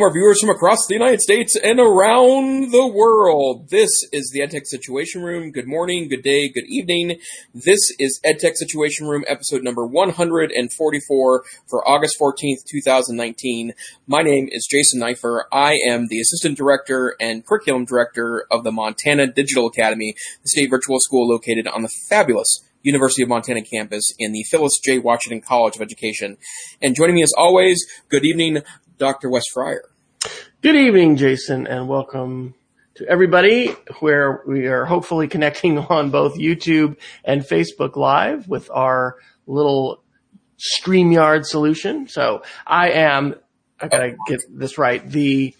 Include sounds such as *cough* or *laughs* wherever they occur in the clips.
our viewers from across the United States and around the world. This is the EdTech Situation Room. Good morning, good day, good evening. This is EdTech Situation Room episode number 144 for August 14th, 2019. My name is Jason Neiffer. I am the Assistant Director and Curriculum Director of the Montana Digital Academy, the state virtual school located on the fabulous University of Montana campus in the Phyllis J. Washington College of Education. And joining me as always, good evening, Dr. Wes Fryer. Good evening, Jason, and welcome to everybody where we are hopefully connecting *laughs* on both YouTube and Facebook Live with our little StreamYard solution. So I am, I gotta get this right, the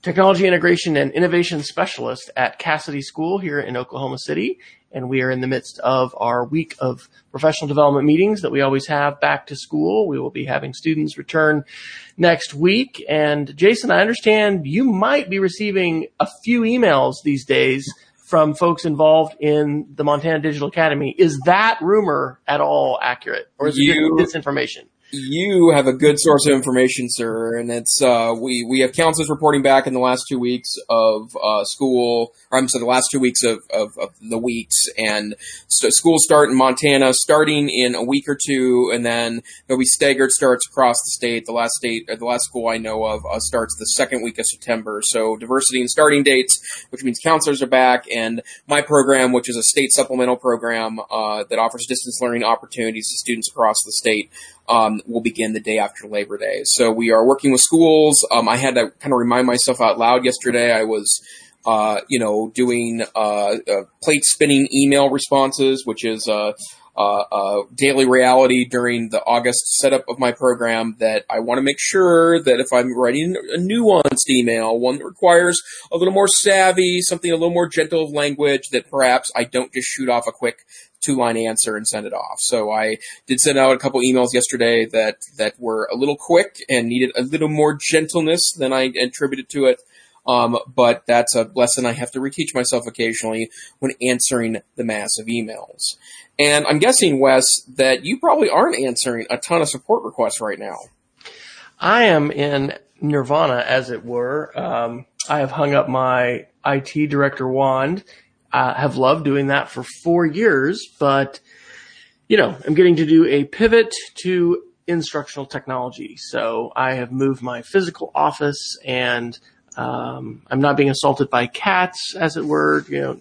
Technology Integration and Innovation Specialist at Casady School here in Oklahoma City and we are in the midst of our week of professional development meetings that we always have back to school. We will be having students return next week. And Jason, I understand you might be receiving a few emails these days from folks involved in the Montana Digital Academy. Is that rumor at all accurate or is you, it disinformation? You have a good source of information, sir, and it's uh, we we have counselors reporting back in the last two weeks of uh, school. Or I'm sorry, the last two weeks of, of, of the weeks, and so schools start in Montana starting in a week or two, and then there'll be staggered starts across the state. The last state, the last school I know of, uh, starts the second week of September. So diversity in starting dates, which means counselors are back, and my program, which is a state supplemental program uh, that offers distance learning opportunities to students across the state um, will begin the day after Labor Day. So we are working with schools. Um, I had to kind of remind myself out loud yesterday. I was, uh, you know, doing uh, uh, plate spinning email responses, which is uh, Uh, uh, daily reality during the August setup of my program. That I want to make sure that if I'm writing a nuanced email, one that requires a little more savvy, something a little more gentle of language, that perhaps I don't just shoot off a quick two line answer and send it off. So I did send out a couple emails yesterday that, that were a little quick and needed a little more gentleness than I attributed to it. Um, but that's a lesson I have to reteach myself occasionally when answering the massive emails. And I'm guessing, Wes, that you probably aren't answering a ton of support requests right now. I am in nirvana, as it were. Um, I have hung up my IT director wand I have loved doing that for four years, but you know, I'm getting to do a pivot to instructional technology. So I have moved my physical office and um, I'm not being assaulted by cats, as it were. You know,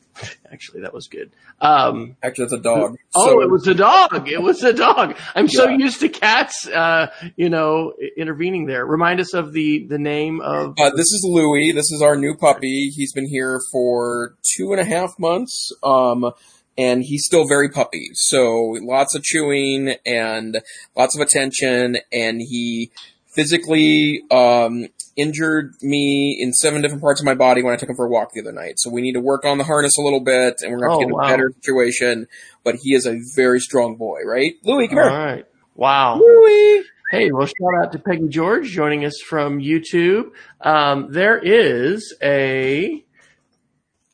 actually, that was good. Um, actually, it's a dog. Oh, so. it was a dog. It was a dog. I'm yeah. so used to cats, uh, you know, intervening there. Remind us of the the name of. Uh, this is Louie. This is our new puppy. He's been here for two and a half months. Um, and he's still very puppy. So lots of chewing and lots of attention, and he physically um, injured me in seven different parts of my body when I took him for a walk the other night. So we need to work on the harness a little bit, and we're going to oh, get wow. a better situation. But he is a very strong boy, right? Louie, come All here. All right. Wow. Louie. Hey, well, shout out to Peggy George joining us from YouTube. Um, there is a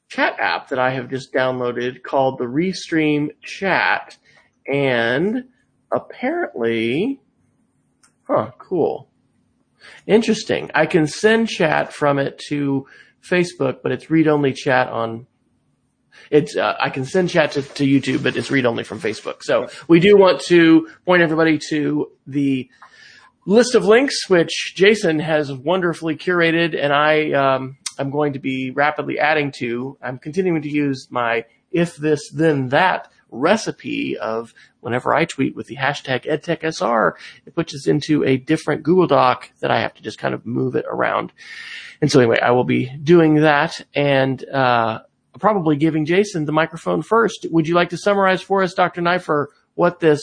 chat app that I have just downloaded called the Restream Chat, and apparently, huh, cool. Interesting. I can send chat from it to Facebook, but it's read only chat on. It's uh, I can send chat to, to YouTube, but it's read only from Facebook. So we do want to point everybody to the list of links, which Jason has wonderfully curated, and I um, I'm going to be rapidly adding to. I'm continuing to use my if this then that recipe of whenever I tweet with the hashtag EdTechSR, it puts us into a different Google Doc that I have to just kind of move it around. And so anyway, I will be doing that and, uh, probably giving Jason the microphone first. Would you like to summarize for us, Dr. Neiffer, what this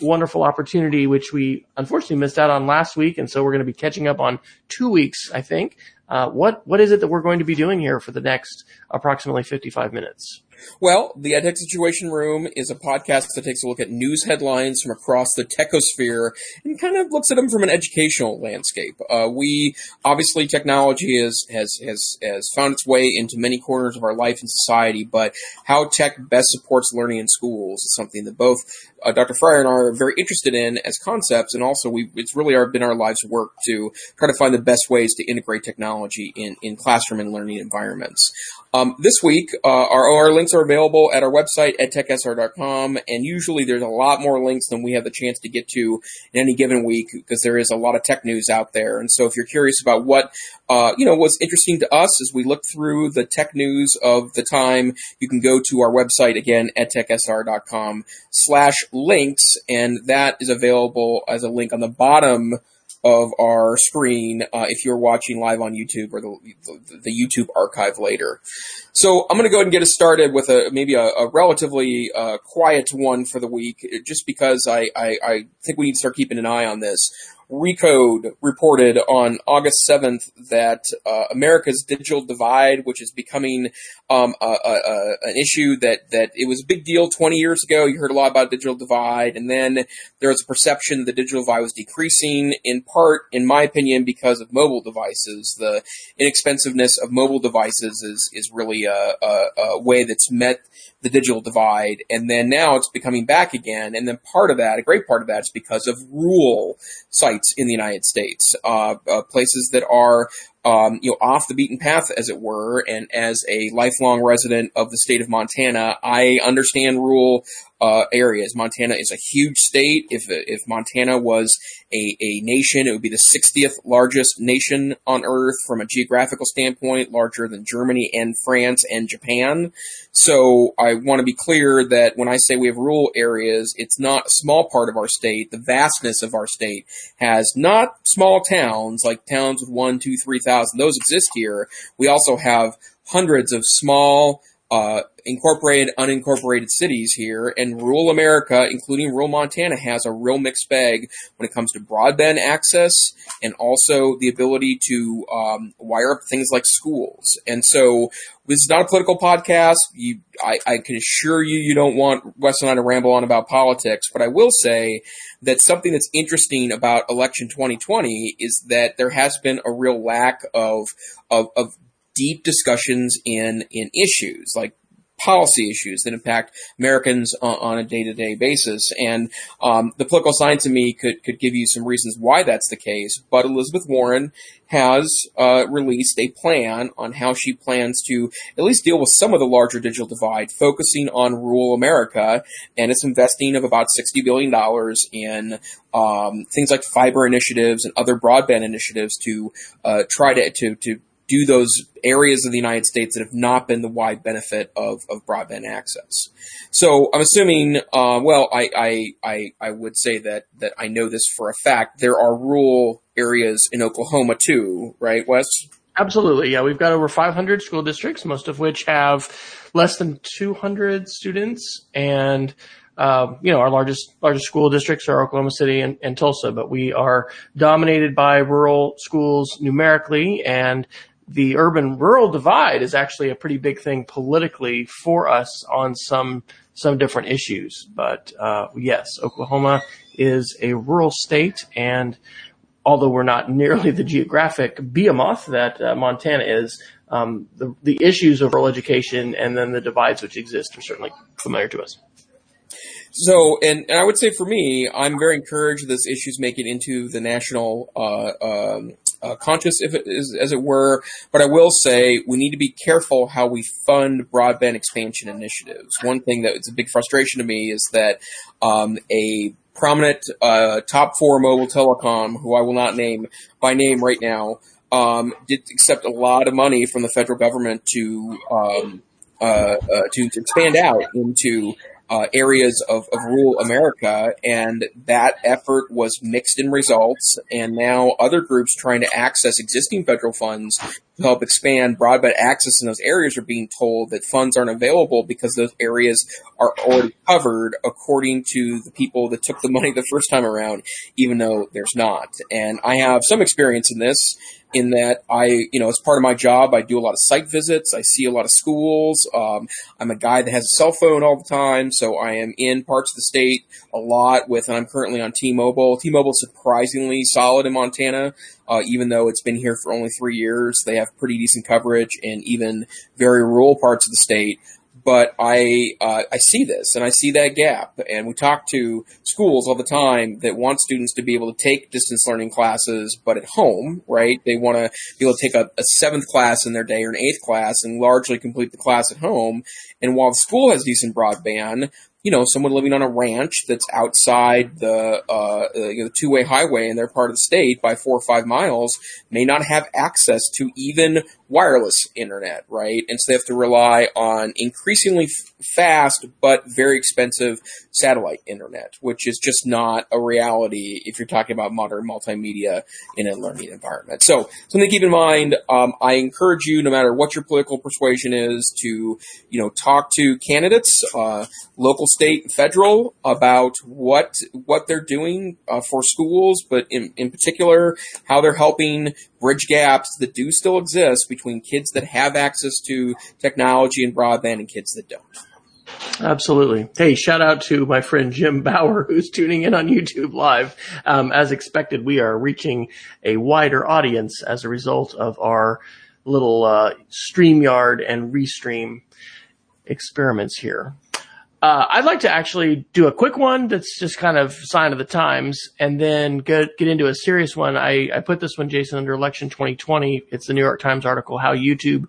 wonderful opportunity, which we unfortunately missed out on last week, and so we're going to be catching up on two weeks, I think, uh, what what is it that we're going to be doing here for the next approximately 55 minutes? Well, the EdTech Situation Room is a podcast that takes a look at news headlines from across the techosphere and kind of looks at them from an educational landscape. Uh, we obviously technology is, has has has found its way into many corners of our life and society, but how tech best supports learning in schools is something that both uh, Dr. Fryer and I are very interested in as concepts, and also we it's really our, been our life's work to try to find the best ways to integrate technology in in classroom and learning environments. Um, this week, uh, our, links are available at our website, at edtechsr.com, and usually there's a lot more links than we have the chance to get to in any given week because there is a lot of tech news out there. And so if you're curious about what, uh, you know, was interesting to us as we look through the tech news of the time, you can go to our website again, at edtechsr.com slash links, and that is available as a link on the bottom of our screen uh, if you're watching live on YouTube or the, the, the YouTube archive later. So I'm going to go ahead and get us started with a maybe a, a relatively uh, quiet one for the week, just because I, I, I think we need to start keeping an eye on this. Recode reported on August 7th that uh, America's digital divide, which is becoming um, a, a, a, an issue that, that it was a big deal 20 years ago. You heard a lot about digital divide, and then there was a perception the digital divide was decreasing, in part, in my opinion, because of mobile devices. The inexpensiveness of mobile devices is, is really a, a way that's met the digital divide, and then now it's becoming back again. And then part of that, a great part of that, is because of rural sites in the United States, uh, uh, places that are um, you know, off the beaten path, as it were. And as a lifelong resident of the state of Montana, I understand rural uh, areas. Montana is a huge state. If if Montana was a, a nation, it would be the 60th largest nation on earth from a geographical standpoint, larger than Germany and France and Japan. So I want to be clear that when I say we have rural areas, it's not a small part of our state. The vastness of our state has not small towns like towns with one, two, three. Those exist here. We also have hundreds of small uh, incorporated, unincorporated cities here, and rural America, including rural Montana, has a real mixed bag when it comes to broadband access and also the ability to um, wire up things like schools. And so, this is not a political podcast. You, I, I can assure you, you don't want Wes and I to ramble on about politics, but I will say that something that's interesting about election 2020 is that there has been a real lack of, of, of deep discussions in in issues like policy issues that impact Americans on, on a day to day basis. And um, the political science in me could could give you some reasons why that's the case. But Elizabeth Warren has uh, released a plan on how she plans to at least deal with some of the larger digital divide, focusing on rural America, and it's investing of about sixty billion dollars in um, things like fiber initiatives and other broadband initiatives to uh, try to to to do those areas of the United States that have not been the wide benefit of, of broadband access. So I'm assuming, uh, well, I, I, I, I, would say that, that I know this for a fact. There are rural areas in Oklahoma too, right, Wes? Absolutely. Yeah. We've got over 500 school districts, most of which have less than 200 students and uh, you know, our largest largest school districts are Oklahoma City and, and, Tulsa, but we are dominated by rural schools numerically, and the urban rural divide is actually a pretty big thing politically for us on some some different issues. But uh, yes, Oklahoma is a rural state, and although we're not *laughs* nearly the geographic behemoth that uh, Montana is, um, the the issues of rural education and then the divides which exist are certainly familiar to us. So, and, and I would say for me, I'm very encouraged that this issue's making into the national uh, um, uh, conscious, if it is, as it were. But I will say we need to be careful how we fund broadband expansion initiatives. One thing that is a big frustration to me is that um, a prominent uh, top four mobile telecom, who I will not name by name right now, um, did accept a lot of money from the federal government to um, uh, uh, to expand out into uh, areas of, of rural America, and that effort was mixed in results. And now other groups trying to access existing federal funds to help expand broadband access in those areas are being told that funds aren't available because those areas are already covered according to the people that took the money the first time around, even though there's not. And I have some experience in this in that I, you know, as part of my job, I do a lot of site visits. I see a lot of schools. Um, I'm a guy that has a cell phone all the time, so I am in parts of the state a lot with, and I'm currently on T-Mobile. T-Mobile surprisingly solid in Montana, uh, even though it's been here for only three years. They have pretty decent coverage in even very rural parts of the state but I uh, I see this and I see that gap, and we talk to schools all the time that want students to be able to take distance learning classes, but at home, right? They want to be able to take a, a seventh class in their day or an eighth class and largely complete the class at home. And while the school has decent broadband, you know, someone living on a ranch that's outside the, uh, you know, the two-way highway in their part of the state by four or five miles may not have access to even wireless internet, right? And so they have to rely on increasingly f- fast but very expensive satellite internet, which is just not a reality if you're talking about modern multimedia in a learning environment. So something to keep in mind. Um, I encourage you, no matter what your political persuasion is, to you know talk to candidates, uh, local, state, and federal, about what what they're doing uh, for schools, but in in particular how they're helping bridge gaps that do still exist between kids that have access to technology and broadband and kids that don't. Absolutely. Hey, shout out to my friend Jim Bauer *laughs* who's tuning in on YouTube live. Um, as expected, we are reaching a wider audience as a result of our little uh, StreamYard and Restream experiments here. Uh, I'd like to actually do a quick one that's just kind of sign of the times and then get, get into a serious one. I, I put this one, Jason, under election 2020. It's the New York Times article, how YouTube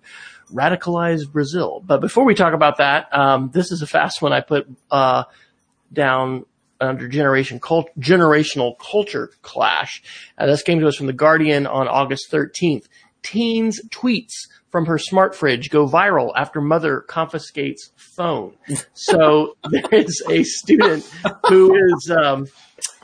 radicalized Brazil. But before we talk about that, um, this is a fast one I put, uh, down under generation cult, generational culture clash. Uh, this came to us from the Guardian on August 13th. Teens tweets from her smart fridge go viral after mother confiscates phone. So *laughs* there is a student who is um,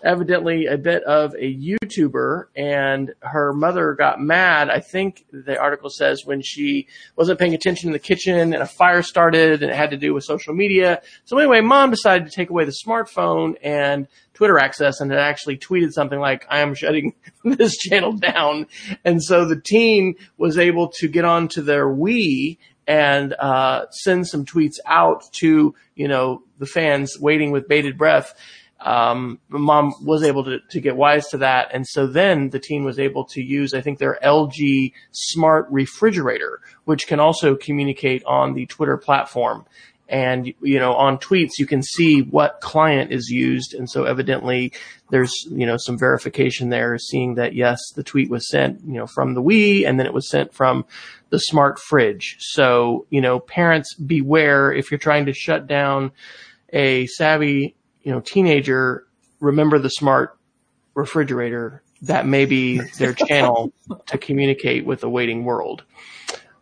evidently a bit of a YouTuber, and her mother got mad. I think the article says when she wasn't paying attention in the kitchen and a fire started, and it had to do with social media. So anyway, mom decided to take away the smartphone and Twitter access and had actually tweeted something like, I am shutting *laughs* this channel down. And so the teen was able to get onto their Wii and uh, send some tweets out to, you know, the fans waiting with bated breath. Um, mom was able to, to get wise to that. And so then the team was able to use, I think, their LG smart refrigerator, which can also communicate on the Twitter platform. And you know on tweets you can see what client is used. And so evidently there's you know some verification there seeing that yes the tweet was sent you know from the Wii and then it was sent from the smart fridge. So you know parents beware if you're trying to shut down a savvy you know teenager remember the smart refrigerator that may be their channel *laughs* to communicate with the waiting world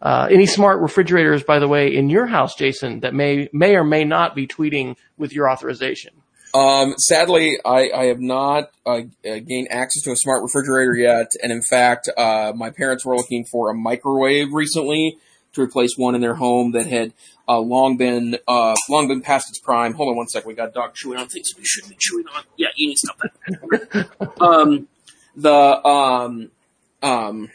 uh, any smart refrigerators, by the way, in your house, Jason, that may may or may not be tweeting with your authorization? Um, sadly, I, I have not uh, gained access to a smart refrigerator yet, and in fact, uh, my parents were looking for a microwave recently to replace one in their home that had uh, long been uh, long been past its prime. Hold on one second, we got dog chewing on things we shouldn't be chewing on. Yeah, you need to stop that. *laughs* um, the um, um,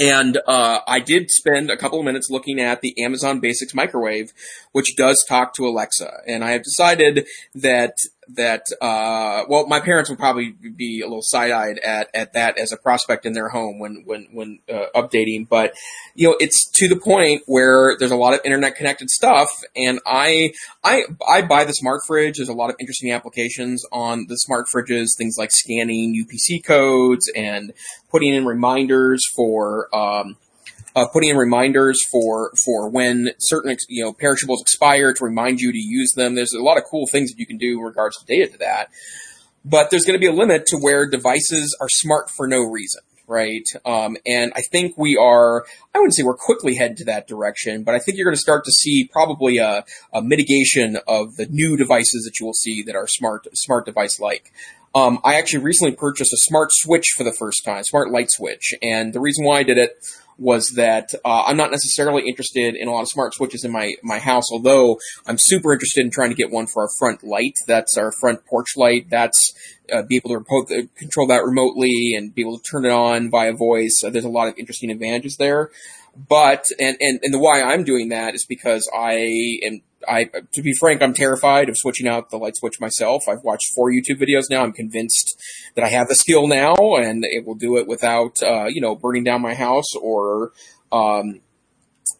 and uh, I did spend a couple of minutes looking at the Amazon Basics microwave, which does talk to Alexa. And I have decided that that uh, well, my parents would probably be a little side-eyed at at that as a prospect in their home when when when uh, updating. But you know, it's to the point where there's a lot of internet connected stuff, and I I I buy the smart fridge. There's a lot of interesting applications on the smart fridges, things like scanning UPC codes and putting in reminders for. Um, uh, putting in reminders for for when certain you know perishables expire to remind you to use them. There's a lot of cool things that you can do in regards to data to that. But there's going to be a limit to where devices are smart for no reason, right? Um, and I think we are, I wouldn't say we're quickly heading to that direction, but I think you're going to start to see probably a, a mitigation of the new devices that you will see that are smart, smart device like. Um, I actually recently purchased a smart switch for the first time, smart light switch. And the reason why I did it was that uh, I'm not necessarily interested in a lot of smart switches in my my house, although I'm super interested in trying to get one for our front light. That's our front porch light. That's uh, be able to remote, uh, control that remotely and be able to turn it on via voice. Uh, there's a lot of interesting advantages there. But and, and and the why I'm doing that is because I am I to be frank, I'm terrified of switching out the light switch myself. I've watched four YouTube videos now. I'm convinced that I have the skill now and it will do it without uh, you know burning down my house or um,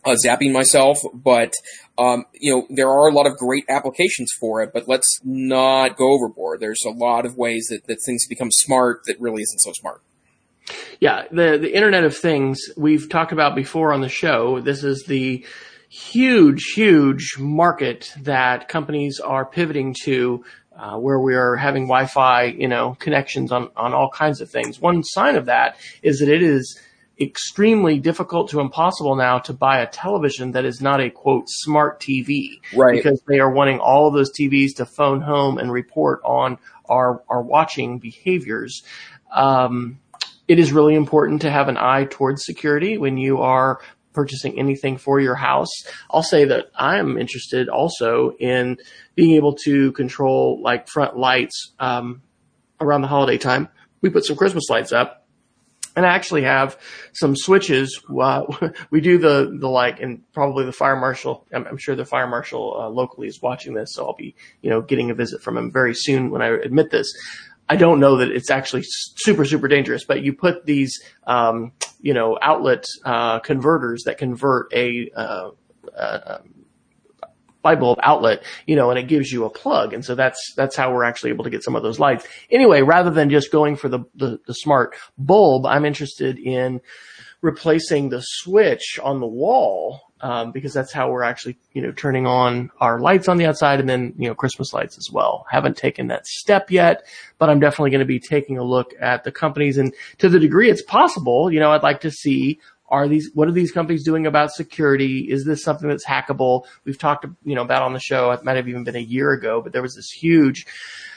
uh, zapping myself. But um, you know there are a lot of great applications for it. But let's not go overboard. There's a lot of ways that that things become smart that really isn't so smart. Yeah, the the Internet of Things we've talked about before on the show. This is the huge, huge market that companies are pivoting to, uh, where we are having Wi-Fi, you know, connections on on all kinds of things. One sign of that is that it is extremely difficult to impossible now to buy a television that is not a quote smart TV, right? Because they are wanting all of those TVs to phone home and report on our our watching behaviors. Um, it is really important to have an eye towards security when you are purchasing anything for your house. I'll say that I'm interested also in being able to control like front lights um, around the holiday time. We put some Christmas lights up. And I actually have some switches. Uh, *laughs* we do the, the like, and probably the fire marshal, I'm, I'm sure the fire marshal uh, locally is watching this. So I'll be, you know, getting a visit from him very soon when I admit this. I don't know that it's actually super, super dangerous, but you put these, um, you know, outlet, uh, converters that convert a, uh, uh, light bulb outlet, you know, and it gives you a plug. And so that's, that's how we're actually able to get some of those lights. Anyway, rather than just going for the, the, the smart bulb, I'm interested in replacing the switch on the wall um, because that's how we're actually, you know, turning on our lights on the outside and then, you know, Christmas lights as well. Haven't taken that step yet, but I'm definitely going to be taking a look at the companies. And to the degree it's possible, you know, I'd like to see are these what are these companies doing about security? Is this something that's hackable? We've talked you know about on the show it might have even been a year ago but there was this huge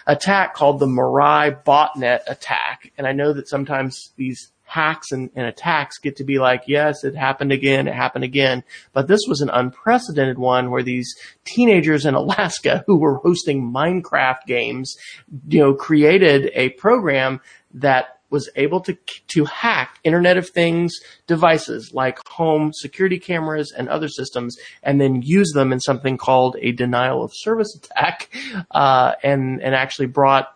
attack called the Mirai botnet attack. And i know that sometimes these hacks and, and, attacks get to be like, yes, it happened again, it happened again. But this was an unprecedented one where these teenagers in *laughs* Alaska who were hosting Minecraft games, you know, created a program that was able to to hack Internet of Things devices like home security cameras and other systems, and then use them in something called a denial of service *laughs* attack, uh, and and actually brought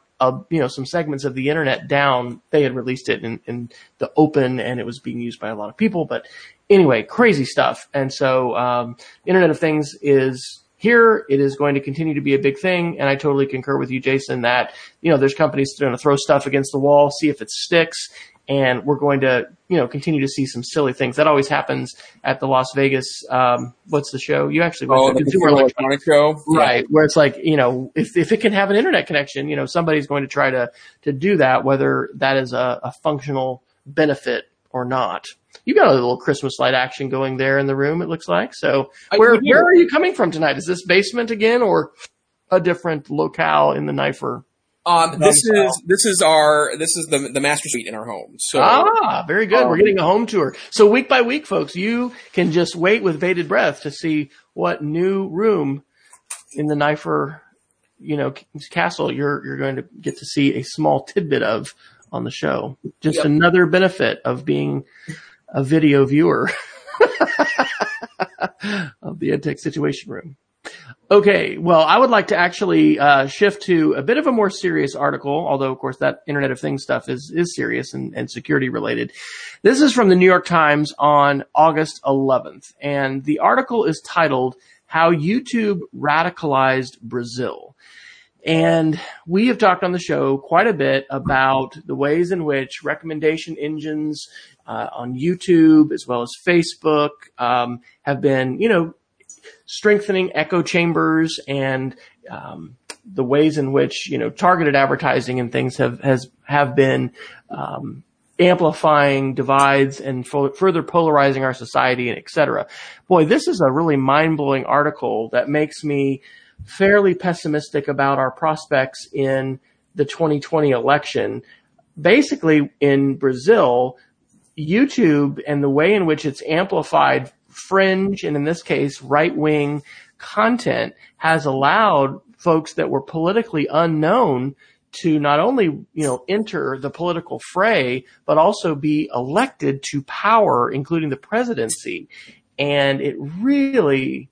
you know, some segments of the internet down. They had released it in, in the open and it was being used by a lot of people. But anyway, crazy stuff. And so, um, Internet of Things is here. It is going to continue to be a big thing. And I totally concur with you, Jason, that, you know, there's companies that are going to throw stuff against the wall, see if it sticks and we're going to, you know, continue to see some silly things. That always happens at the Las Vegas. Um, what's the show? You actually went oh, the Consumer Electronic Show, right? Where it's like, you know, if if it can have an internet connection, you know, somebody's going to try to to do that, whether that is a, a functional benefit or not. You got a little Christmas light action going there in the room. It looks like. So where where are you coming from tonight? Is this basement again or a different locale in the Neiffer? Um, this is this is our this is the the master suite in our home. So ah, very good. Um, We're getting a home tour. So week by week, folks, you can just wait with bated breath to see what new room in the Neiffer, you know, castle you're you're going to get to see a small tidbit of on the show. Just yep. another benefit of being a video viewer *laughs* of the EdTech Situation Room. Okay, well, I would like to actually uh, shift to a bit of a more serious article, although of course that Internet of Things stuff is is serious and, and security related. This is from the New York Times on August 11th, and the article is titled "How YouTube Radicalized Brazil." And we have talked on the show quite a bit about the ways in which recommendation engines uh, on YouTube as well as Facebook um, have been, you know, strengthening echo chambers and um, the ways in which you know targeted advertising and things have has have been um, amplifying divides and fo- further polarizing our society and et cetera. Boy, this is a really mind blowing article that makes me fairly pessimistic about our prospects in the 2020 election. Basically, in Brazil, YouTube and the way in which it's amplified fringe and in this case right wing content has allowed folks that were politically unknown to not only, you know, enter the political fray, but also be elected to power, including the presidency. And it really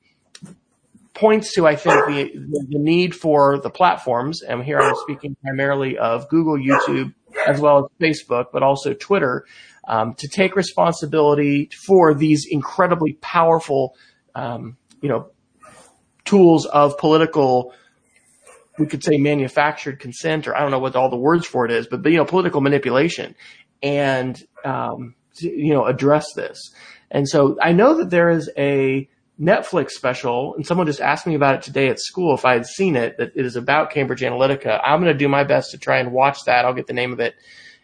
points to, I think, the, the need for the platforms. And here I'm speaking primarily of Google, YouTube, as well as Facebook, but also Twitter, um, to take responsibility for these incredibly powerful, um, you know, tools of political we could say manufactured consent, or I don't know what all the words for it is, but, but you know, political manipulation, and um, you know, address this. And so I know that there is a Netflix special, and someone just asked me about it today at school if I had seen it. That it is about Cambridge Analytica. I'm going to do my best to try and watch that. I'll get the name of it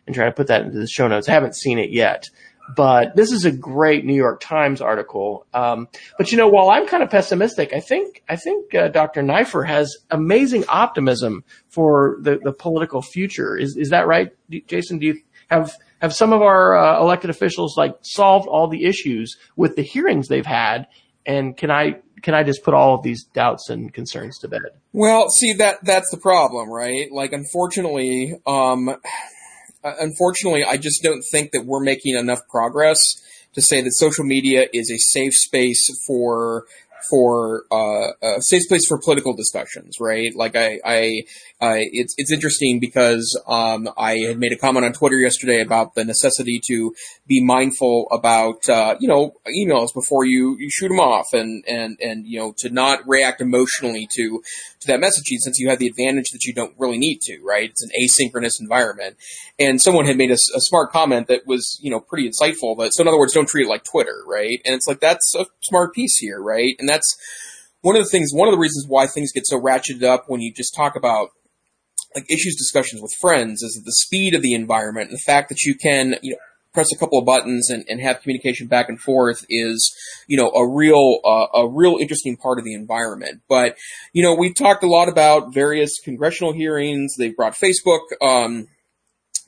and try to put that into the show notes. I haven't seen it yet, but this is a great New York Times article. Um, but you know, while I'm kind of pessimistic, I think I think uh, Dr. Neiffer has amazing optimism for the, the political future. Is is that right, Jason? Do you have have some of our uh, elected officials like solved all the issues with the hearings they've had? And can I can I just put all of these doubts and concerns to bed? Well, see that that's the problem, right? Like, unfortunately, um, unfortunately, I just don't think that we're making enough progress to say that social media is a safe space for for uh, a safe place for political discussions, right? Like I, I, it's it's interesting because um, I had made a comment on Twitter yesterday about the necessity to be mindful about uh, you know emails before you, you shoot them off, and and and you know to not react emotionally to to that messaging since you have the advantage that you don't really need to, right? It's an asynchronous environment, and someone had made a, a smart comment that was you know pretty insightful. But so in other words, don't treat it like Twitter, right? And it's like that's a smart piece here, right? And that's one of the things, one of the reasons why things get so ratcheted up when you just talk about like issues discussions with friends is that the speed of the environment and the fact that you can, you know, press a couple of buttons and, and have communication back and forth is, you know, a real, uh, a real interesting part of the environment. But, you know, we've talked a lot about various congressional hearings. They've brought Facebook, um,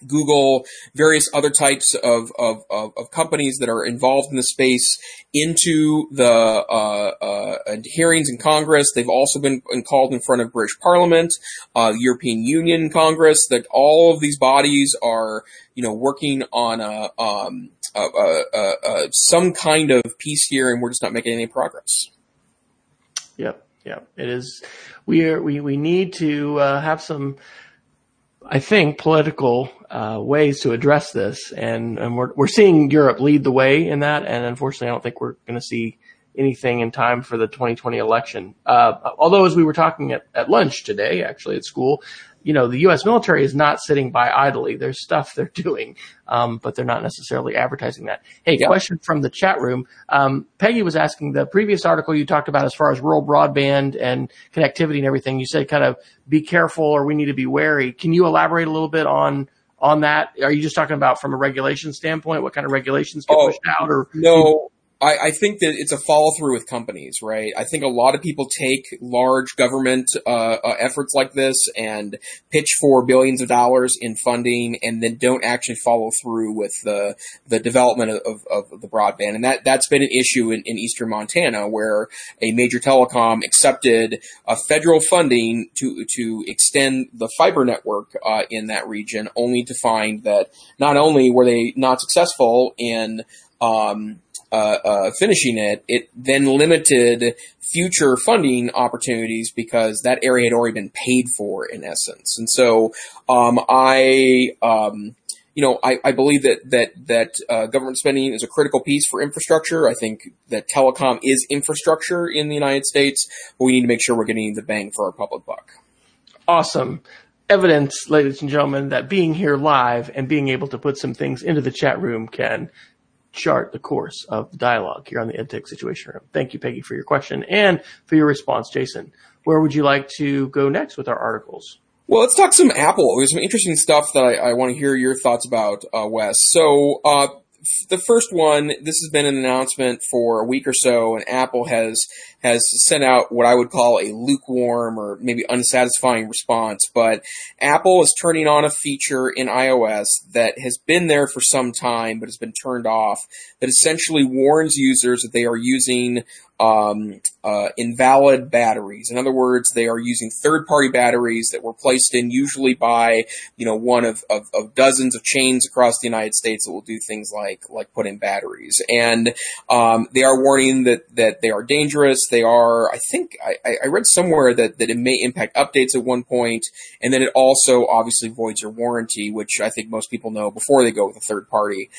Google, various other types of, of, of, of, companies that are involved in the space into the uh, uh, hearings in Congress. They've also been called in front of British Parliament, uh, European Union Congress. That all of these bodies are, you know, working on a, um, a, a, some kind of peace here, and we're just not making any progress. Yep, yep. It is. We are. We we need to uh, have some I think, political uh, ways to address this, and, and we're we're seeing Europe lead the way in that. And unfortunately, I don't think we're going to see anything in time for the 2020 election. Uh, although, as we were talking at, at lunch today, actually at school, you know, the U.S. military is not sitting by idly. There's stuff they're *laughs* doing, um, but they're not necessarily advertising that. Hey, yeah. question from the chat room. Um, Peggy was asking the previous article you talked about as far as rural broadband and connectivity and everything. You said kind of be careful or we need to be wary. Can you elaborate a little bit on on that? Are you just talking about from a regulation standpoint? What kind of regulations get oh, pushed out? Or no, I, I, think that it's a follow through with companies, right? I think a lot of people take large government uh, uh, efforts like this and pitch for billions of dollars in funding, and then don't actually follow through with the the development of, of, of the broadband. And that that's been an issue in, in eastern Montana, where a major telecom accepted a federal funding to to extend the fiber network uh, in that region, only to find that not only were they not successful in um, uh, uh, finishing it, it then limited future funding opportunities because that area had already been paid for in essence. And so, um, I, um, you know, I, I, believe that that that uh, government spending is a critical piece for infrastructure. I think that telecom is infrastructure in the United States, but we need to make sure we're getting the bang for our public buck. Awesome evidence, ladies and gentlemen, that being here live and being able to put some things into the chat room can chart the course of the dialogue here on the EdTech Situation Room. Thank you, Peggy, for your question and for your response, Jason. Where would you like to go next with our articles? Well, let's talk some Apple. There's some interesting stuff that I, I want to hear your thoughts about, uh, Wes. So, uh, the first one, this has been an announcement for a week or so, and Apple has has sent out what I would call a lukewarm or maybe unsatisfying response. But Apple is turning on a feature in iOS that has been there for some time, but has been turned off. That essentially warns users that they are using um, uh, invalid batteries. In other words, they are using third-party batteries that were placed in usually by, you know, one of, of, of, dozens of chains across the United States that will do things like like put in batteries. And um, they are warning that that they are dangerous. They are, I think, I, I read somewhere that that it may impact updates at one point, and then it also obviously voids your warranty, which I think most people know before they go with a third party.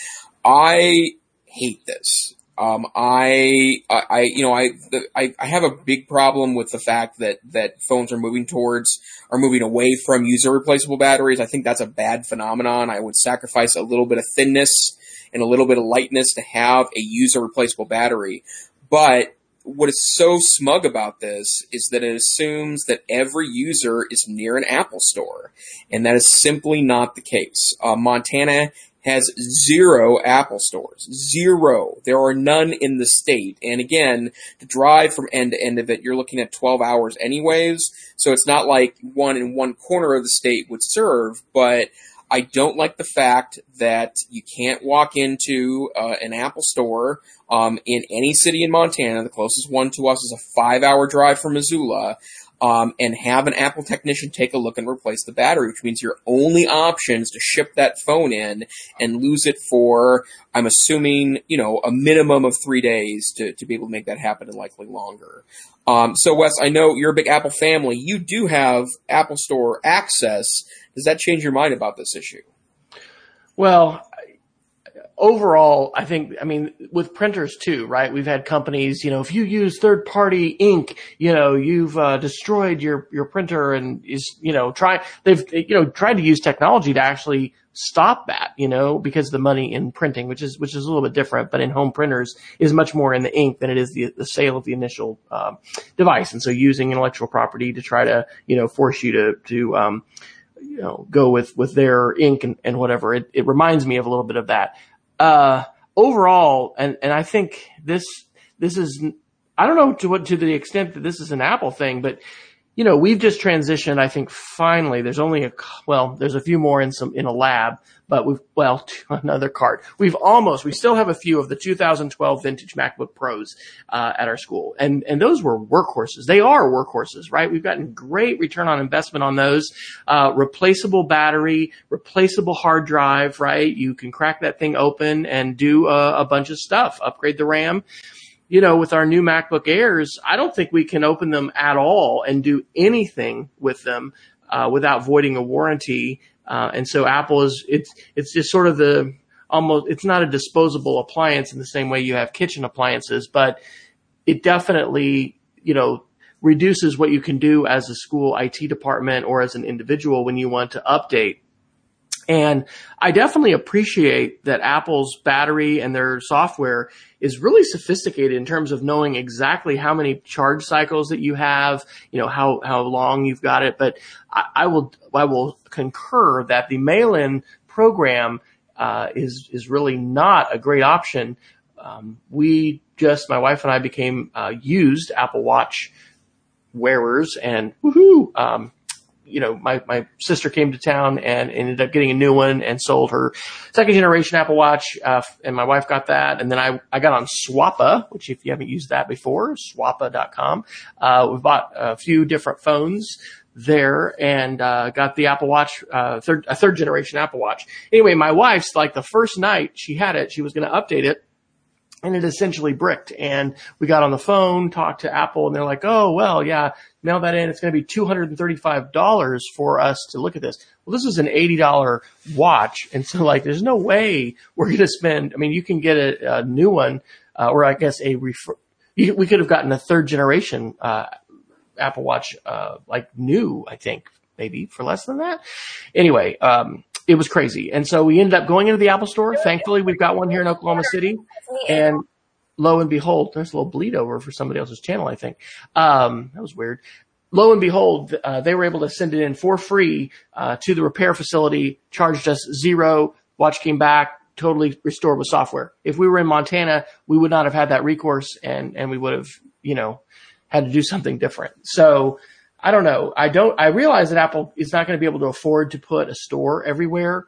I hate this. Um, I, I, you know, I, I, I have a big problem with the fact that, that phones are moving towards, are moving away from user replaceable batteries. I think that's a bad phenomenon. I would sacrifice a little bit of thinness and a little bit of lightness to have a user replaceable battery. But what is so smug about this is that it assumes that every user is near an Apple store. And that is simply not the case. Uh, Montana has zero Apple stores. Zero. There are none in the state. And again, to drive from end to end of it, you're looking at 12 hours anyways. So it's not like one in one corner of the state would serve, but I don't like the fact that you can't walk into uh, an Apple store um, in any city in Montana. The closest one to us is a five hour drive from Missoula um, and have an Apple technician take a look and replace the battery, which means your only option is to ship that phone in and lose it for, I'm assuming, you know, a minimum of three days to, to be able to make that happen and likely longer. Um, so Wes, I know you're a big Apple family. You do have Apple Store access. Does that change your mind about this issue? Well, overall, I think, I mean, with printers too, right? We've had companies, you know, if you use third party ink, you know, you've uh, destroyed your, your printer and is, you know, try, they've, you know, tried to use technology to actually stop that, you know, because the money in printing, which is, which is a little bit different, but in home printers is much more in the ink than it is the, the sale of the initial, um, device. And so using intellectual property to try to, you know, force you to, to, um, you know, go with, with their ink and, and whatever. It, it reminds me of a little bit of that uh, overall, and, and I think this, this is, I don't know to what, to the extent that this is an Apple thing, but you know, we've just transitioned, I think finally, there's only a, well, there's a few more in some, in a lab, but we've, well, *laughs* another cart. We've almost, we still have a few of the 2012 vintage MacBook Pros, uh, at our school. And, and those were workhorses. They are workhorses, right? We've gotten great return on investment on those. Uh, replaceable battery, replaceable hard drive, right? You can crack that thing open and do a, a bunch of stuff, upgrade the RAM you know, with our new MacBook Airs, I don't think we can open them at all and do anything with them uh, without voiding a warranty. Uh, and so Apple is it's it's just sort of the almost it's not a disposable appliance in the same way you have kitchen appliances, but it definitely you know reduces what you can do as a school IT department or as an individual when you want to update and I definitely appreciate that Apple's battery and their software is really sophisticated in terms of knowing exactly how many charge cycles that you have, you know, how, how long you've got it. But I, I will, I will concur that the mail-in program, uh, is, is really not a great option. Um, we just, my wife and I became, uh, used Apple Watch wearers and woohoo, um, you know, my, my sister came to town and ended up getting a new one and sold her second generation Apple Watch. Uh, and my wife got that. And then I, I got on Swappa, which if you haven't used that before, swappa.com. Uh, we bought a few different phones there and uh, got the Apple Watch, uh, third, a third generation Apple Watch. Anyway, my wife's like the first night she had it, she was going to update it and it essentially bricked. And we got on the phone, talked to Apple, and they're like, "Oh, well, yeah, mail that in. It's going to be two hundred and thirty-five dollars for us to look at this." Well, this is an eighty-dollar watch, and so like, there's no way we're going to spend. I mean, you can get a, a new one, uh, or I guess a refer. we could have gotten a third generation uh, Apple Watch, uh, like new, I think, maybe for less than that. Anyway, um, it was crazy. And so we ended up going into the Apple store. Thankfully, we've got one here in Oklahoma City. And lo and behold, there's a little bleed over for somebody else's channel, I think. Um, that was weird. Lo and behold, uh, they were able to send it in for free uh, to the repair facility, charged us zero. Watch came back, totally restored with software. If we were in Montana, we would not have had that recourse and, and we would have, you know, had to do something different. So I don't know. I don't, I realize that Apple is not going to be able to afford to put a store everywhere,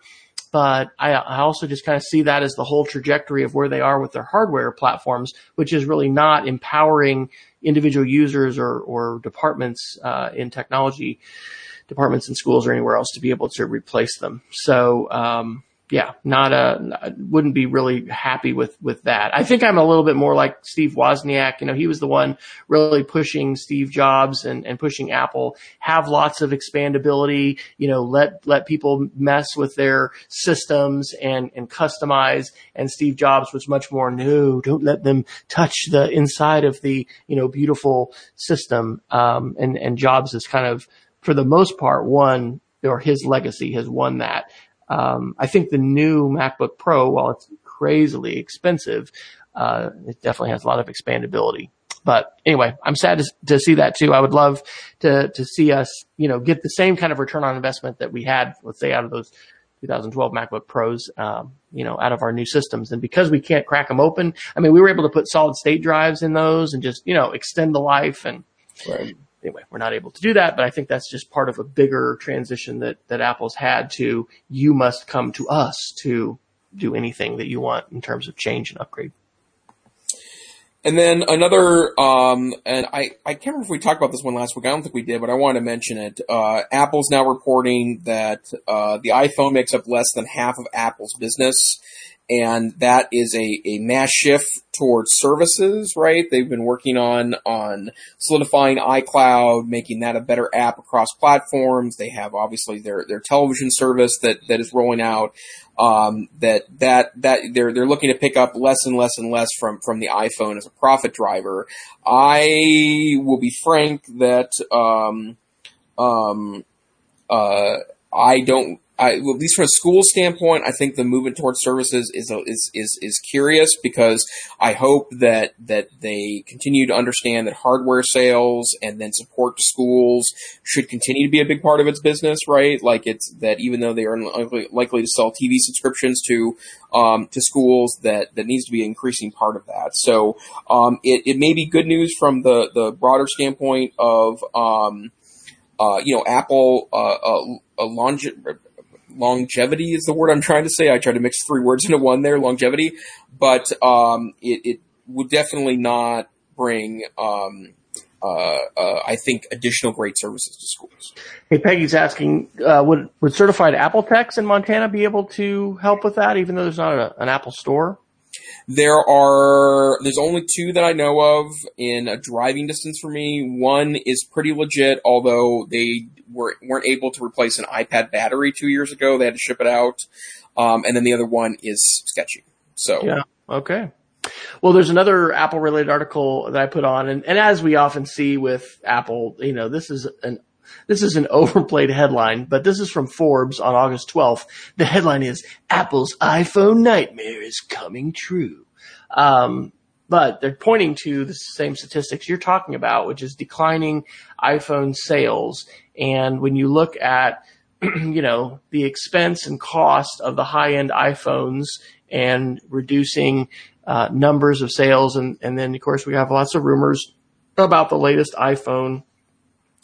but I, I also just kind of see that as the whole trajectory of where they are with their hardware platforms, which is really not empowering individual users or, or departments, uh, in technology departments in schools or anywhere else to be able to replace them. So, um, yeah, not a, wouldn't be really happy with, with that. I think I'm a little bit more like Steve Wozniak. You know, he was the one really pushing Steve Jobs and, and pushing Apple, have lots of expandability, you know, let, let people mess with their systems and, and customize. And Steve Jobs was much more, no, don't let them touch the inside of the, you know, beautiful system. Um, and, and Jobs is kind of, for the most part, won or his legacy has won that. Um, I think the new MacBook Pro, while it's crazily expensive, uh, it definitely has a lot of expandability. But anyway, I'm sad to, to, see that too. I would love to to see us, you know, get the same kind of return on investment that we had, let's say, out of those 2012 MacBook Pros, um, you know, out of our new systems. And because we can't crack them open, I mean, we were able to put solid state drives in those and just, you know, extend the life and. Right anyway, we're not able to do that, but I think that's just part of a bigger transition that, that Apple's had to, you must come to us to do anything that you want in terms of change and upgrade. And then another, um, and I, I can't remember if we talked about this one last week. I don't think we did, but I wanted to mention it. Uh, Apple's now reporting that, uh, the iPhone makes up less than half of Apple's business and that is a, a mass shift towards services, right? They've been working on, on solidifying iCloud, making that a better app across platforms. They have obviously their, their television service that, that is rolling out, um, that, that, that they're, they're looking to pick up less and less and less from, from the iPhone as a profit driver. I will be frank that, um, um, uh, I don't I, at least from a school standpoint, I think the movement towards services is, is is is curious because I hope that that they continue to understand that hardware sales and then support to schools should continue to be a big part of its business, right? Like it's that even though they are unlikely, likely to sell TV subscriptions to um, to schools, that that needs to be an increasing part of that. So um, it it may be good news from the the broader standpoint of um, uh, you know Apple uh, uh, a longe- longevity is the word I'm trying to say. I tried to mix three words *laughs* into one there, longevity, but um, it, it, would definitely not bring, um, uh, uh, I think, additional great services to schools. Hey, Peggy's asking, uh, would would certified Apple techs in Montana be able to help with that, even though there's not a, an Apple store? There are, there's only two that I know of in a driving distance for me. One is pretty legit, although they were, weren't able to replace an iPad battery two years ago. They had to ship it out. Um, and then the other one is sketchy. So. Yeah. Okay. Well, there's another Apple related article that I put on, and, and as we often see with Apple, you know, this is an this is an *laughs* overplayed headline, but this is from Forbes on August 12th. The headline is Apple's iPhone nightmare is coming true. Um, but they're pointing to the same statistics you're talking about, which is declining iPhone sales. And when you look at, *clears throat* you know, the expense and cost of the high end iPhones and reducing uh, numbers of sales, and, and then of course we have lots of rumors about the latest iPhone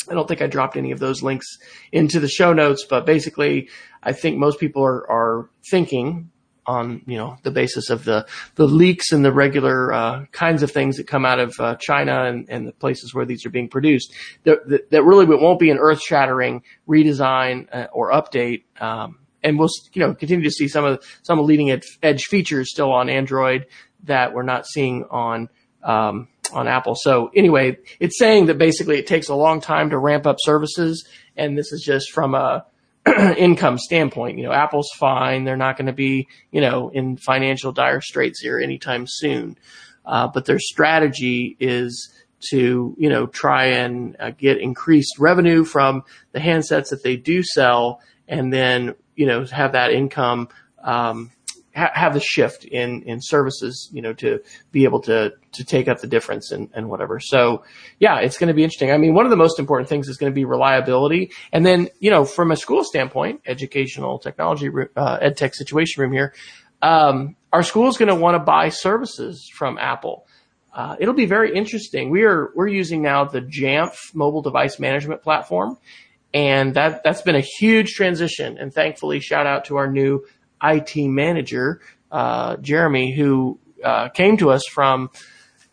I don't think I dropped any of those links into the show notes, but basically, I think most people are, are thinking on you know the basis of the the leaks and the regular uh, kinds of things that come out of uh, China and, and the places where these are being produced that, that, that really won't be an earth shattering redesign uh, or update. Um, and we'll you know continue to see some of some of leading edge features still on Android that we're not seeing on um, on Apple. So anyway, it's saying that basically it takes a long time to ramp up services, and this is just from a *clears throat* income standpoint. You know, Apple's fine; they're not going to be you know in financial dire straits here anytime soon. Uh, but their strategy is to you know try and uh, get increased revenue from the handsets that they do sell, and then you know have that income um, ha- have the shift in in services, you know, to be able to to take up the difference and, and whatever. So yeah, it's going to be interesting. I mean, one of the most important things is going to be reliability, and then you know, from a school standpoint, educational technology uh, ed tech situation room here. Um, our school is going to want to buy services from Apple. Uh, it'll be very interesting. We are we're using now the Jamf mobile device management platform, and that that's been a huge transition. And thankfully, shout out to our new IT manager, uh, Jeremy, who uh, came to us from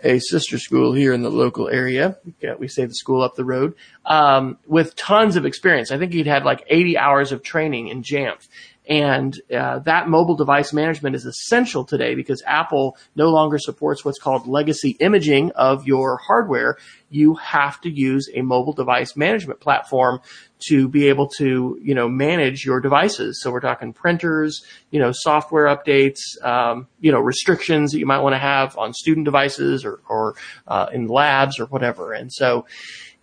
a sister school here in the local area. We say the school up the road, um, with tons of experience. I think he'd had like 80 hours of training in Jamf. And uh, that mobile device management is essential today because Apple no longer supports what's called legacy imaging of your hardware. You have to use a mobile device management platform to be able to, you know, manage your devices. So we're talking printers, you know, software updates, um, you know, restrictions that you might want to have on student devices or, or uh, in labs or whatever. And so,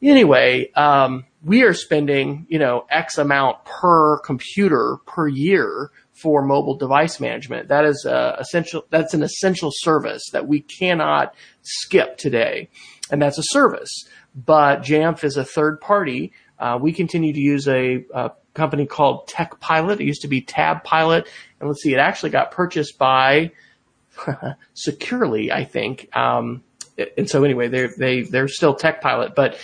anyway, um, we are spending, you know, X amount per computer per year for mobile device management. That is uh, essential. That's an essential service that we cannot skip today, and that's a service. But Jamf is a third party. Uh, we continue to use a, a, company called Tech Pilot. It used to be Tab Pilot, and let's see, it actually got purchased by *laughs* Securly, I think. Um, and so anyway, they're they they're still Tech Pilot, but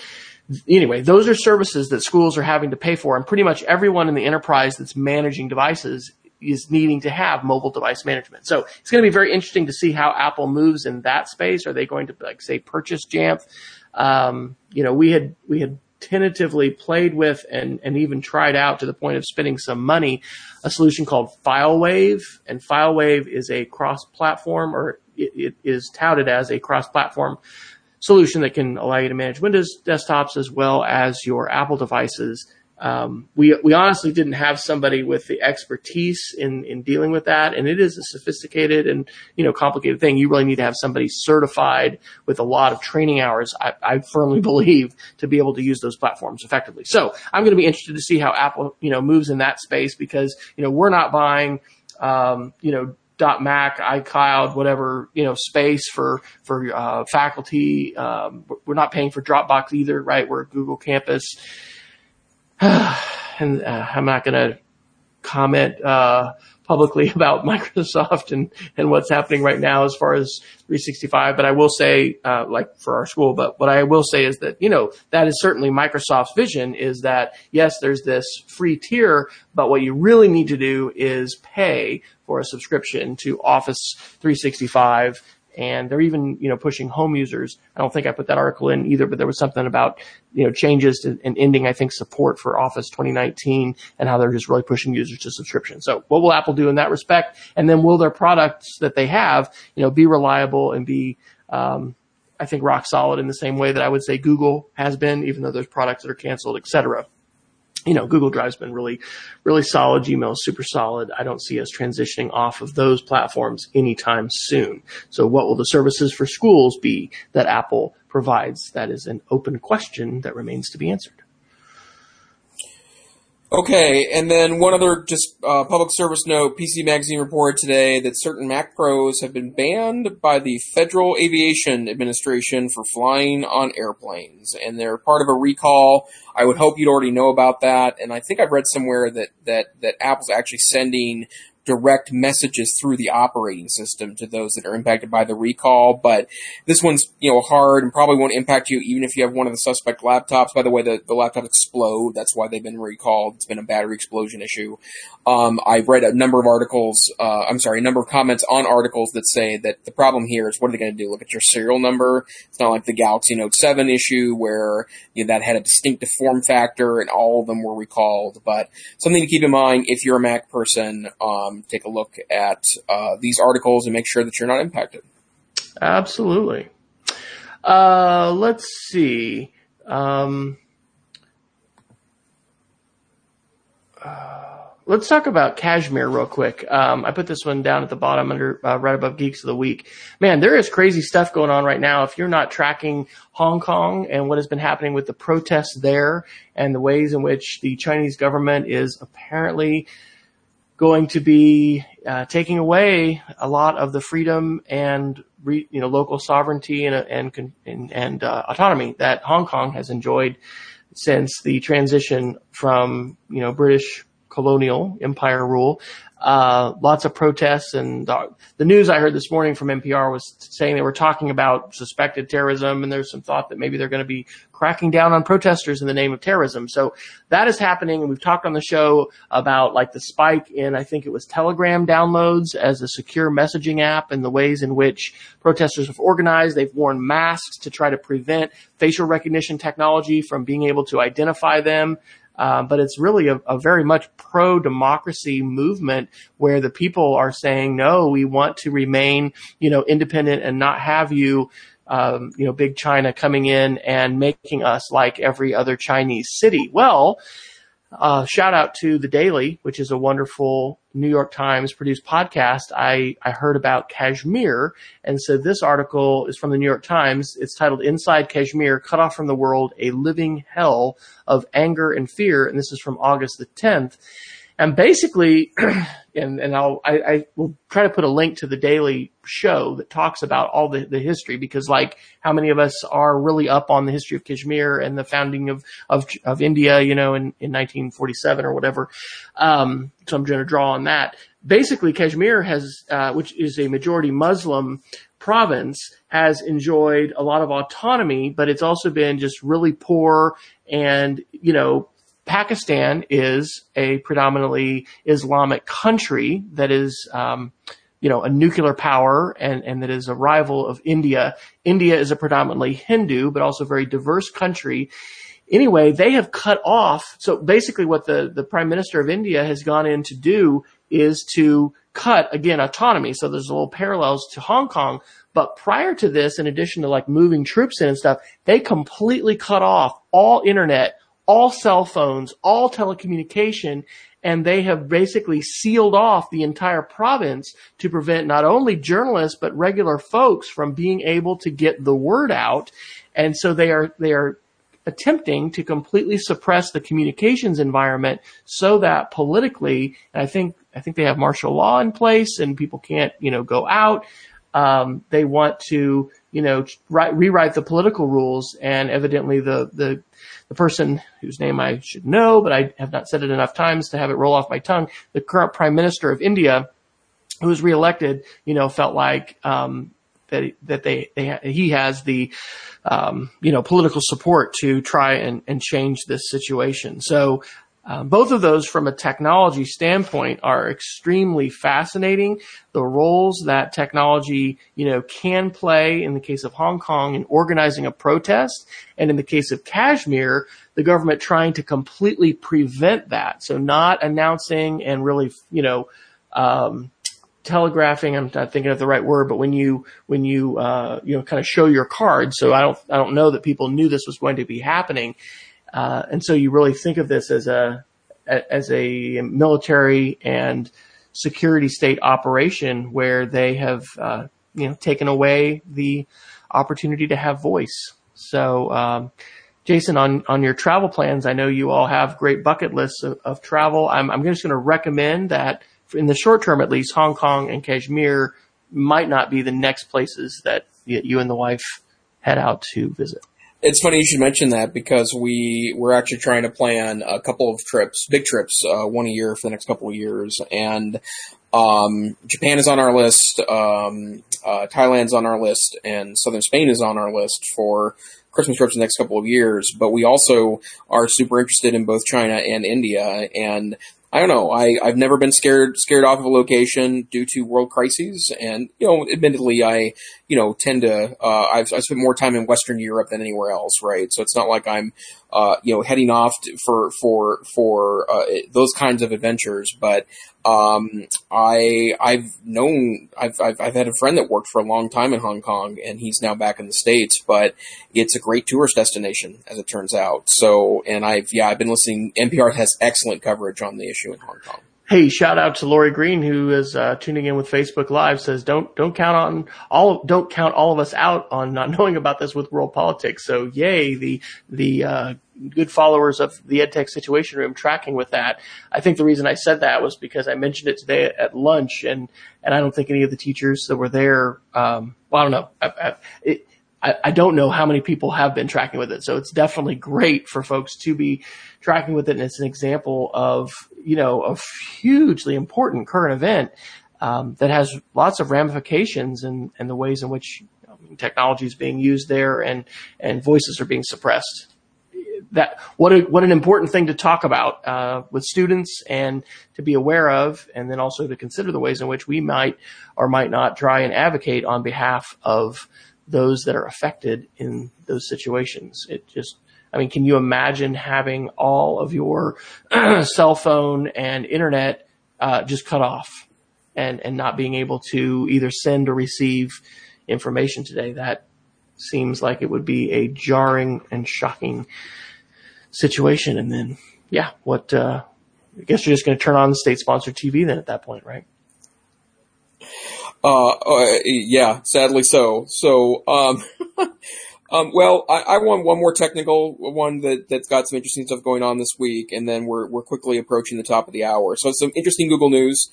anyway, those are services that schools are having to pay for, and pretty much everyone in the enterprise that's managing devices is needing to have mobile device management. So it's going to be very interesting to see how Apple moves in that space. Are they going to like say purchase Jamf? Um, you know, we had we had tentatively played with and, and even tried out to the point of spending some money a solution called FileWave. And FileWave is a cross-platform or it, it is touted as a cross-platform solution that can allow you to manage Windows desktops as well as your Apple devices. Um, we we honestly didn't have somebody with the expertise in in dealing with that, and it is a sophisticated and you know complicated thing. You really need to have somebody certified with a lot of training hours. I, I firmly *laughs* believe to be able to use those platforms effectively. So I'm going to be interested to see how Apple you know moves in that space because you know we're not buying um, you know .mac, iCloud, whatever you know space for for uh, faculty. Um, we're not paying for Dropbox either, right? We're Google Campus, *sighs* and uh, I'm not going to comment uh, publicly *laughs* about *laughs* Microsoft and, and what's happening right now as far as 365. But I will say, uh, like for our school, but what I will say is that, you know, that is certainly Microsoft's vision is that yes, there's this free tier, but what you really need to do is pay for a subscription to Office 365 and they're even you know pushing home users. I don't think I put that article in either, but there was something about you know changes to, and ending I think support for Office 2019 and how they're just really pushing users to subscription. So what will Apple do in that respect? And then will their products that they have you know be reliable and be um, I think rock solid in the same way that I would say Google has been, even though there's products that are canceled, et cetera you know, Google Drive's been really, really solid. Gmail is super solid. I don't see us transitioning off of those platforms anytime soon. So what will the services for schools be that Apple provides? That is an open question that remains to be answered. Okay, and then one other just uh, public service note: PC Magazine reported today that certain Mac Pros have been banned by the Federal Aviation Administration for flying on airplanes, and they're part of a recall. I would hope you'd already know about that, and I think I've read somewhere that that that Apple's actually sending direct messages through the operating system to those that are impacted by the recall. But this one's, you know, hard and probably won't impact you even if you have one of the suspect laptops. By the way, the, the laptops explode. That's why they've been recalled. It's been a battery explosion issue. Um, I've read a number of articles, uh, I'm sorry, a number of comments on articles that say that the problem here is what are they going to do? Look at your serial number. It's not like the Galaxy Note 7 issue where you know, that had a distinctive form factor and all of them were recalled. But something to keep in mind if you're a Mac person, um, um, take a look at uh, these articles and make sure that you're not impacted. Absolutely. Uh, let's see. Um, uh, let's talk about Kashmir real quick. Um, I put this one down at the bottom under uh, right above Geeks of the Week. Man, there is crazy stuff going on right now. If you're not tracking Hong Kong and what has been happening with the protests there and the ways in which the Chinese government is apparently going to be uh, taking away a lot of the freedom and re, you know local sovereignty and and and, and uh, autonomy that Hong Kong has enjoyed since the transition from you know British colonial empire rule. Uh, lots of protests and the, the, news I heard this morning from NPR was saying they were talking about suspected terrorism and there's some thought that maybe they're going to be cracking down on protesters in the name of terrorism. So that is happening and we've talked on the show about like the spike in, I think it was Telegram downloads as a secure messaging app and the ways in which protesters have organized. They've worn masks to try to prevent facial recognition technology from being able to identify them. Uh, but it's really a, a very much pro democracy movement where the people are saying, no, we want to remain, you know, independent and not have you, um, you know, big China coming in and making us like every other Chinese city. Well, uh, shout out to the Daily, which is a wonderful New York Times produced podcast. I, I heard about Kashmir. And so this article is from the New York Times. It's titled Inside Kashmir, Cut Off from the World, a Living Hell of Anger and Fear. And this is from August the 10th. And basically, *clears throat* and, and I'll, I, I, will try to put a link to the daily show that talks about all the, the history because like how many of us are really up on the history of Kashmir and the founding of, of, of India, you know, in, in 1947 or whatever. Um, so I'm going to draw on that. Basically, Kashmir has, uh, which is a majority Muslim province has enjoyed a lot of autonomy, but it's also been just really poor and, you know, Pakistan is a predominantly Islamic country that is, um, you know, a nuclear power and, and that is a rival of India. India is a predominantly Hindu, but also very diverse country. Anyway, they have cut off. So basically what the, the prime minister of India has gone in to do is to cut again autonomy. So there's a little parallels to Hong Kong. But prior to this, in addition to like moving troops in and stuff, they completely cut off all internet, all cell phones, all telecommunication, and they have basically sealed off the entire province to prevent not only journalists but regular folks from being able to get the word out. And so they are they are attempting to completely suppress the communications environment so that politically, I think I think they have martial law in place and people can't you know go out. Um, they want to you know write, rewrite the political rules, and evidently the the the person whose name I should know, but I have not said it enough times to have it roll off my tongue, the current prime minister of India, who was reelected, you know, felt like, um, that, that they, they, he has the, um, you know, political support to try and, and change this situation. So, um, both of those from a technology standpoint are extremely fascinating. The roles that technology, you know, can play in the case of Hong Kong in organizing a protest and in the case of Kashmir, the government trying to completely prevent that. So not announcing and really, you know, um, telegraphing i'm not thinking of the right word but when you when you uh, you know kind of show your card so i don't i don't know that people knew this was going to be happening uh, and so you really think of this as a as a military and security state operation where they have uh, you know taken away the opportunity to have voice. So, um, Jason, on on your travel plans, I know you all have great bucket lists of, of travel. I'm I'm just going to recommend that in the short term, at least, Hong Kong and Kashmir might not be the next places that you and the wife head out to visit. It's funny you should mention that because we we're actually trying to plan a couple of trips, big trips, uh, one a year for the next couple of years, and um, Japan is on our list, um, uh, Thailand's on our list, and southern Spain is on our list for Christmas trips the next couple of years. But we also are super interested in both China and India, and I don't know. I, I've never been scared scared off of a location due to world crises, and you know, admittedly, I you know tend to uh, I've I spent more time in Western Europe than anywhere else, right? So it's not like I'm uh, you know heading off for for for uh, those kinds of adventures, but um, I I've known I've, I've I've had a friend that worked for a long time in Hong Kong, and he's now back in the states. But it's a great tourist destination, as it turns out. So, and I've yeah I've been listening. NPR has excellent coverage on the issue in Hong Kong. Hey, shout out to Lori Green who is uh, tuning in with Facebook Live. Says don't don't count on all don't count all of us out on not *laughs* knowing about this with world politics. So yay the the uh, good followers of the EdTech Situation Room tracking with that. I think the reason I said that was because I mentioned it today at lunch, and and I don't think any of the teachers that were there. Um, well, I don't know. I, I, it, I, I don't know how many people have been tracking with it. So it's definitely great for folks to be tracking with it. And it's an example of, you know, a hugely important current event um, that has lots of ramifications and and the ways in which I mean, technology is being used there and and voices are being suppressed. That what a, what an important thing to talk about uh, with students and to be aware of, and then also to consider the ways in which we might or might not try and advocate on behalf of those that are affected in those situations. It just I mean, can you imagine having all of your *clears throat* cell phone and internet uh, just cut off and, and not being able to either send or receive information today? That seems like it would be a jarring and shocking situation. And then, yeah, what, uh, I guess you're just going to turn on the state sponsored TV then at that point, right? Uh, uh yeah, sadly so. So, um, *laughs* Um, well, I, I, want one more technical one that, that's got some interesting stuff going on this week, and then we're, we're quickly approaching the top of the hour. So some interesting Google news.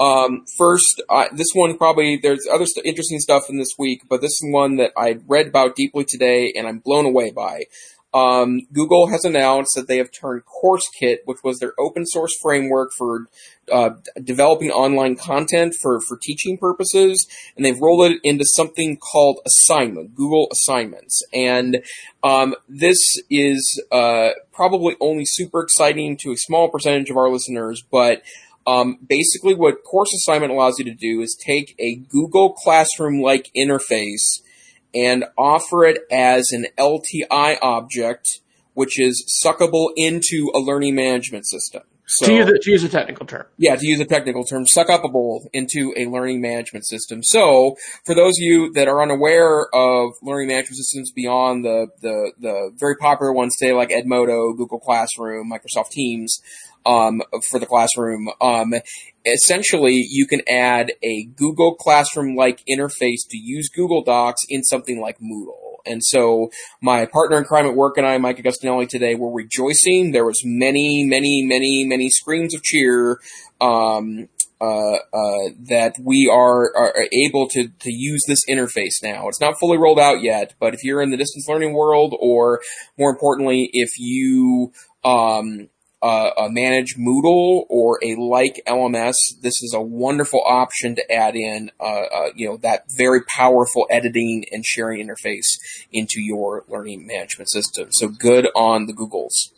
Um, first, this one probably, there's other st- interesting stuff in this week, but this is one that I read about deeply today and I'm blown away by. Um, Google has announced that they have turned CourseKit, which was their open source framework for uh, developing online content for, for teaching purposes, and they've rolled it into something called Assignment, Google Assignments. And um, this is uh, probably only super exciting to a small percentage of our listeners, but um, basically what Course Assignment allows you to do is take a Google Classroom-like interface and offer it as an LTI object, which is suckable into a learning management system. So, to, use a, to use a technical term. Yeah, to use a technical term, suck upable into a learning management system. So, for those of you that are unaware of learning management systems beyond the, the, the very popular ones today, like Edmodo, Google Classroom, Microsoft Teams, um, for the classroom. Um, essentially, you can add a Google Classroom-like interface to use Google Docs in something like Moodle. And so my partner in crime at work and I, Mike Agostinelli, today were rejoicing. There was many, many, many, many screams of cheer. Um, uh, uh, that we are, are able to, to use this interface now. It's not fully rolled out yet, but if you're in the distance learning world, or more importantly, if you um, uh, uh, manage Moodle or a like LMS, this is a wonderful option to add in, uh, uh, you know, that very powerful editing and sharing interface into your learning management system. So good on the Googles.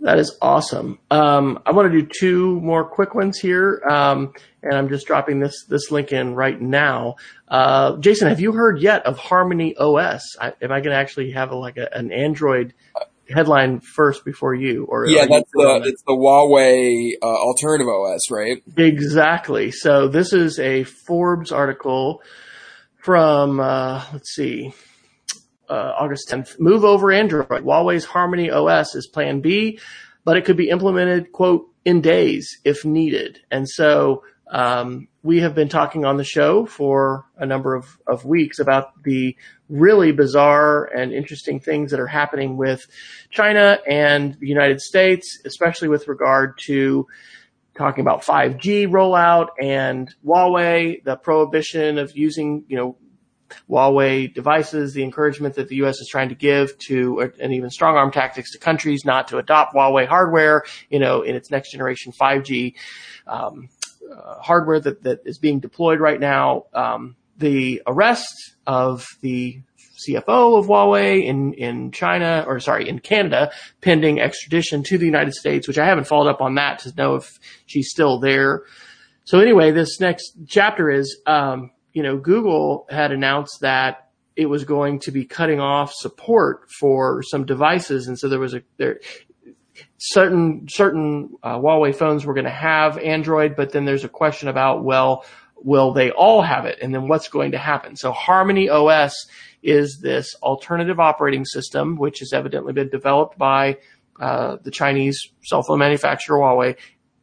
That is awesome. Um, I want to do two more quick ones here, um, and I'm just dropping this this link in right now. Uh, Jason, have you heard yet of Harmony OS? I, am I going to actually have a, like a, an Android headline first before you, or yeah, that's the it's the Huawei uh, alternative OS, right? Exactly. So this is a Forbes article from uh, let's see, uh, August 10th. Move over Android. Huawei's Harmony OS is Plan B, but it could be implemented quote in days if needed. And so um, we have been talking on the show for a number of, of weeks about the really bizarre and interesting things that are happening with China and the United States, especially with regard to talking about 5G rollout and Huawei, the prohibition of using, you know, Huawei devices, the encouragement that the U.S. is trying to give to, and even strong arm tactics to countries not to adopt Huawei hardware, you know, in its next generation 5G um, hardware that, that is being deployed right now. Um, the arrest of the CFO of Huawei in, in China, or sorry, in Canada, pending extradition to the United States, which I haven't followed up on that to know if she's still there. So anyway, this next chapter is, um, you know, Google had announced that it was going to be cutting off support for some devices. And so there was a, there, certain certain uh, Huawei phones were going to have Android, but then there's a question about well, will they all have it, and then what's going to happen? So Harmony OS is this alternative operating system, which has evidently been developed by uh, the Chinese cell phone manufacturer Huawei.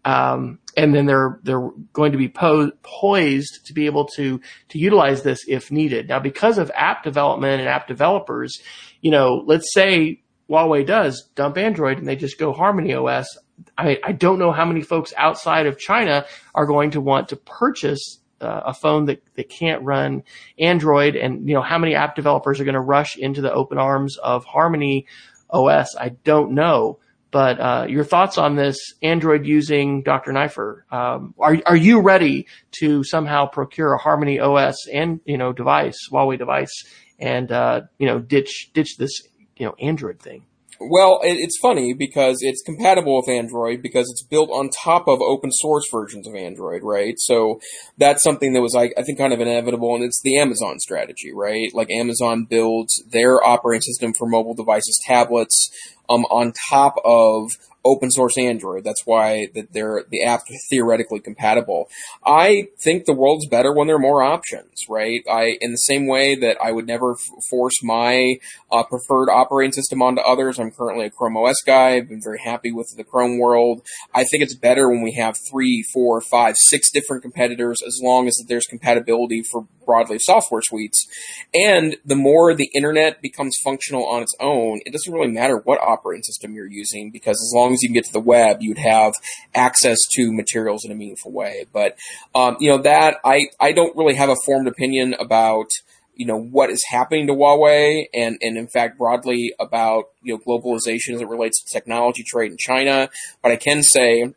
Um, and then they're they're going to be po- poised to be able to to utilize this if needed. Now, because of app development and app developers, you know, let's say Huawei does dump Android and they just go Harmony OS, I, I don't know how many folks outside of China are going to want to purchase uh, a phone that, that can't run Android and, you know, how many app developers are going to rush into the open arms of Harmony OS? I don't know. but uh, your thoughts on this Android using Dr. Neiffer? Um, are are you ready to somehow procure a Harmony OS and you know device Huawei device and uh, you know ditch ditch this you know Android thing? Well, it, it's funny because it's compatible with Android because it's built on top of open source versions of Android, right? So that's something that was, I, I think, kind of inevitable, and it's the Amazon strategy, right? Like Amazon builds their operating system for mobile devices, tablets, um, on top of open source Android. That's why that they're the apps theoretically compatible. I think the world's better when there are more options, right? I in the same way that I would never f- force my uh, preferred operating system onto others. I'm currently a Chrome OS guy. I've been very happy with the Chrome world. I think it's better when we have three, four, five, six different competitors, as long as there's compatibility for broadly software suites. And the more the internet becomes functional on its own, it doesn't really matter what operating system you're using because as long as you can get to the web, you'd have access to materials in a meaningful way. But um, you know that I I don't really have a formed opinion about you know what is happening to Huawei and and in fact broadly about you know globalization as it relates to technology trade in China. But I can say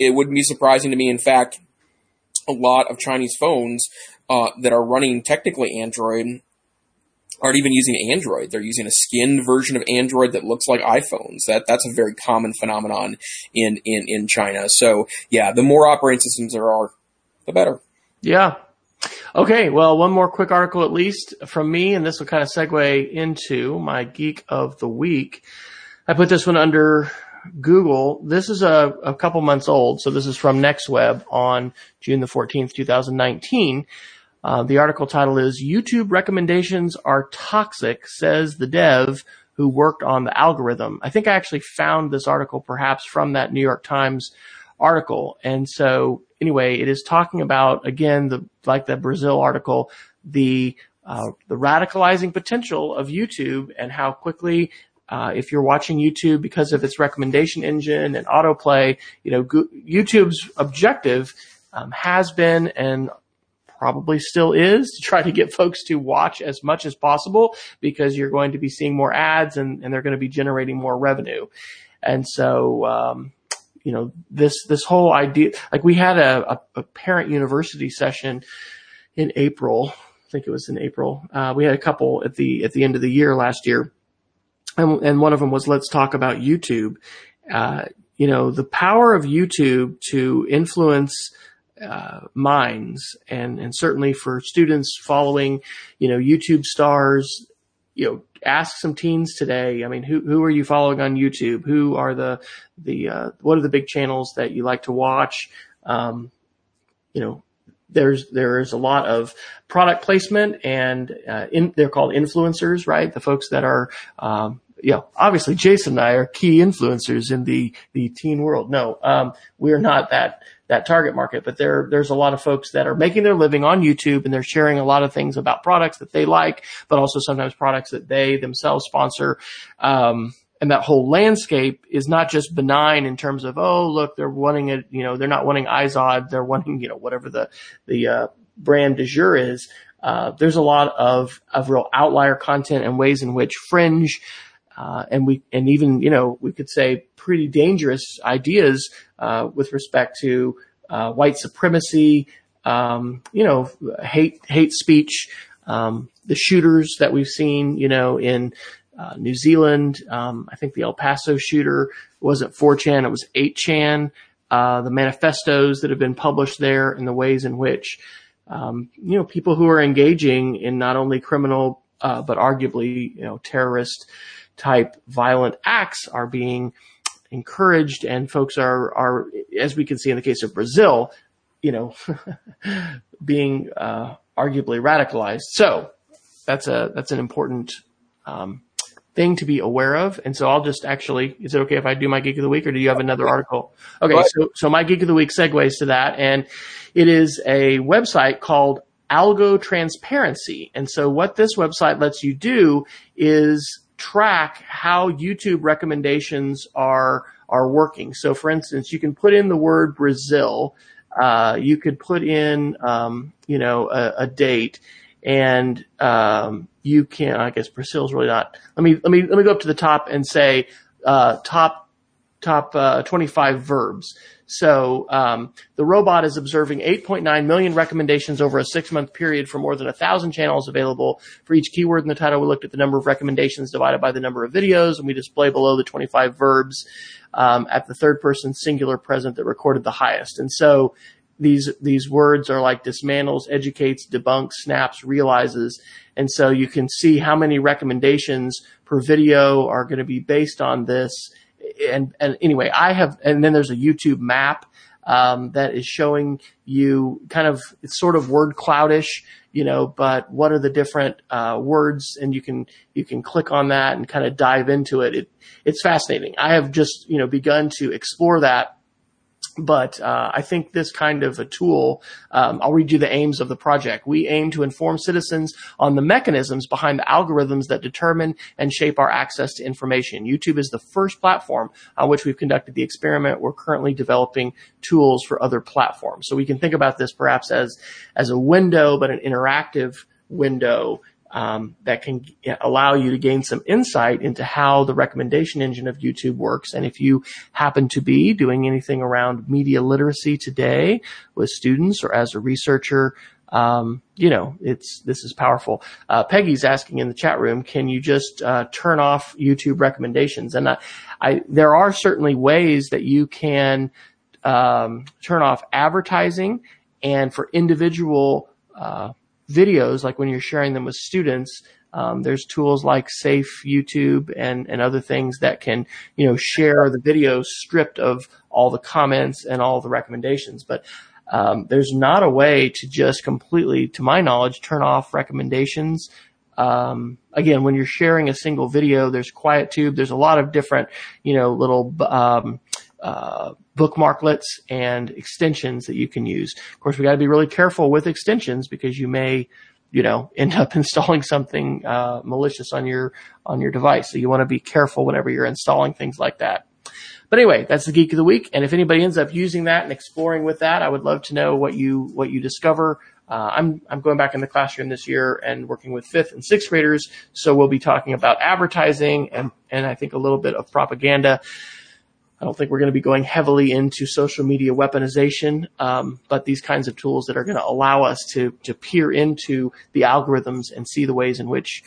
it wouldn't be surprising to me, in fact, a lot of Chinese phones uh, that are running technically Android aren't even using Android. They're using a skinned version of Android that looks like iPhones. That that's a very common phenomenon in in in China. So yeah, the more operating systems there are, the better. Yeah. Okay, well, one more quick article at least from me, and this will kind of segue into my geek of the week. I put this one under Google. This is a, a couple months old, so this is from NextWeb on June the 14th, 2019. Uh, the article title is YouTube recommendations are toxic, says the dev who worked on the algorithm. I think I actually found this article perhaps from that New York Times article. And so anyway, it is talking about again, the, like the Brazil article, the, uh, the radicalizing potential of YouTube and how quickly uh, if you're watching YouTube because of its recommendation engine and autoplay, you know, Go- YouTube's objective um, has been and probably still is to try to get folks to watch as much as possible because you're going to be seeing more ads and, and they're going to be generating more revenue. And so, um, you know, this, this whole idea, like we had a, a, parent university session in April. I think it was in April. Uh, we had a couple at the, at the end of the year last year. And, and one of them was, let's talk about YouTube. Uh, you know, the power of YouTube to influence uh, minds. And and certainly for students following you know YouTube stars you know ask some teens today I mean who who are you following on YouTube? Who are the the uh, what are the big channels that you like to watch? Um, you know there's there is a lot of product placement and uh, in, they're called influencers right? The folks that are um, you know, obviously Jason and I are key influencers in the, the teen world. No, um, we're not that, that target market, but there, there's a lot of folks that are making their living on YouTube and they're sharing a lot of things about products that they like, but also sometimes products that they themselves sponsor. Um, and that whole landscape is not just benign in terms of, oh, look, they're wanting it, you know, they're not wanting Izod, they're wanting, you know, whatever the, the, uh, brand du jour is. Uh, there's a lot of, of real outlier content and ways in which fringe, uh, and we and even you know we could say pretty dangerous ideas with respect to uh, white supremacy, um, you know, hate hate speech, um, the shooters that we've seen, you know, in uh, New Zealand. Um, I think the El Paso shooter wasn't 4chan, it was 8chan. Uh, the manifestos that have been published there and the ways in which, um, you know, people who are engaging in not only criminal, uh, but arguably, you know, terrorist type violent acts are being encouraged and folks are, are, as we can see in the case of Brazil, you know, *laughs* being, uh, arguably radicalized. So that's a, that's an important, um, thing to be aware of. And so I'll just actually, is it okay if I do my geek of the week or do you have another article? Okay. So, so my geek of the week segues to that. And it is a website called Algo Transparency. And so what this website lets you do is track how YouTube recommendations are are working. So, for instance, you can put in the word Brazil. Uh, you could put in, um, you know, a, a date, and um, you can. I guess Brazil's really not. Let me let me let me go up to the top and say uh, top top uh, 25 verbs. So um, the robot is observing 8.9 million recommendations over a six month period for more than a thousand channels available for each keyword in the title. We looked at the number of recommendations divided by the number of videos, and we display below the 25 verbs um, at the third person singular present that recorded the highest. And so these these words are like dismantles, educates, debunks, snaps, realizes, and so you can see how many recommendations per video are going to be based on this and, and anyway, I have, and then there's a YouTube map, um, that is showing you kind of, it's sort of word cloudish, you know, but what are the different, uh, words and you can, you can click on that and kind of dive into it. it it's fascinating. I have just, you know, begun to explore that but uh, I think this kind of a tool, um, I'll read you the aims of the project. We aim to inform citizens on the mechanisms behind the algorithms that determine and shape our access to information. YouTube is the first platform on which we've conducted the experiment. We're currently developing tools for other platforms. So we can think about this perhaps as, as a window, but an interactive window um, that can allow you to gain some insight into how the recommendation engine of YouTube works. And if you happen to be doing anything around media literacy today with students or as a researcher, um, you know, it's this is powerful. Uh, Peggy's asking in the chat room, can you just uh, turn off YouTube recommendations? And I, I, there are certainly ways that you can um, turn off advertising, and for individual uh, videos, like when you're sharing them with students, um, there's tools like Safe YouTube and, and other things that can, you know, share the videos stripped of all the comments and all the recommendations. But um, there's not a way to just completely, to my knowledge, turn off recommendations. Um, again, when you're sharing a single video, there's QuietTube. There's a lot of different, you know, little um, uh, bookmarklets and extensions that you can use. Of course, we got to be really careful with extensions because you may, you know, *laughs* end up installing something uh, malicious on your on your device. So you want to be careful whenever you're installing things like that. But anyway, that's the geek of the week. And if anybody ends up using that and exploring with that, I would love to know what you what you discover. Uh, I'm I'm going back in the classroom this year and working with fifth and sixth graders, so we'll be talking about advertising and and I think a little bit of propaganda. I don't think we're going to be going heavily into social media weaponization, um, but these kinds of tools that are going to allow us to to peer into the algorithms and see the ways in which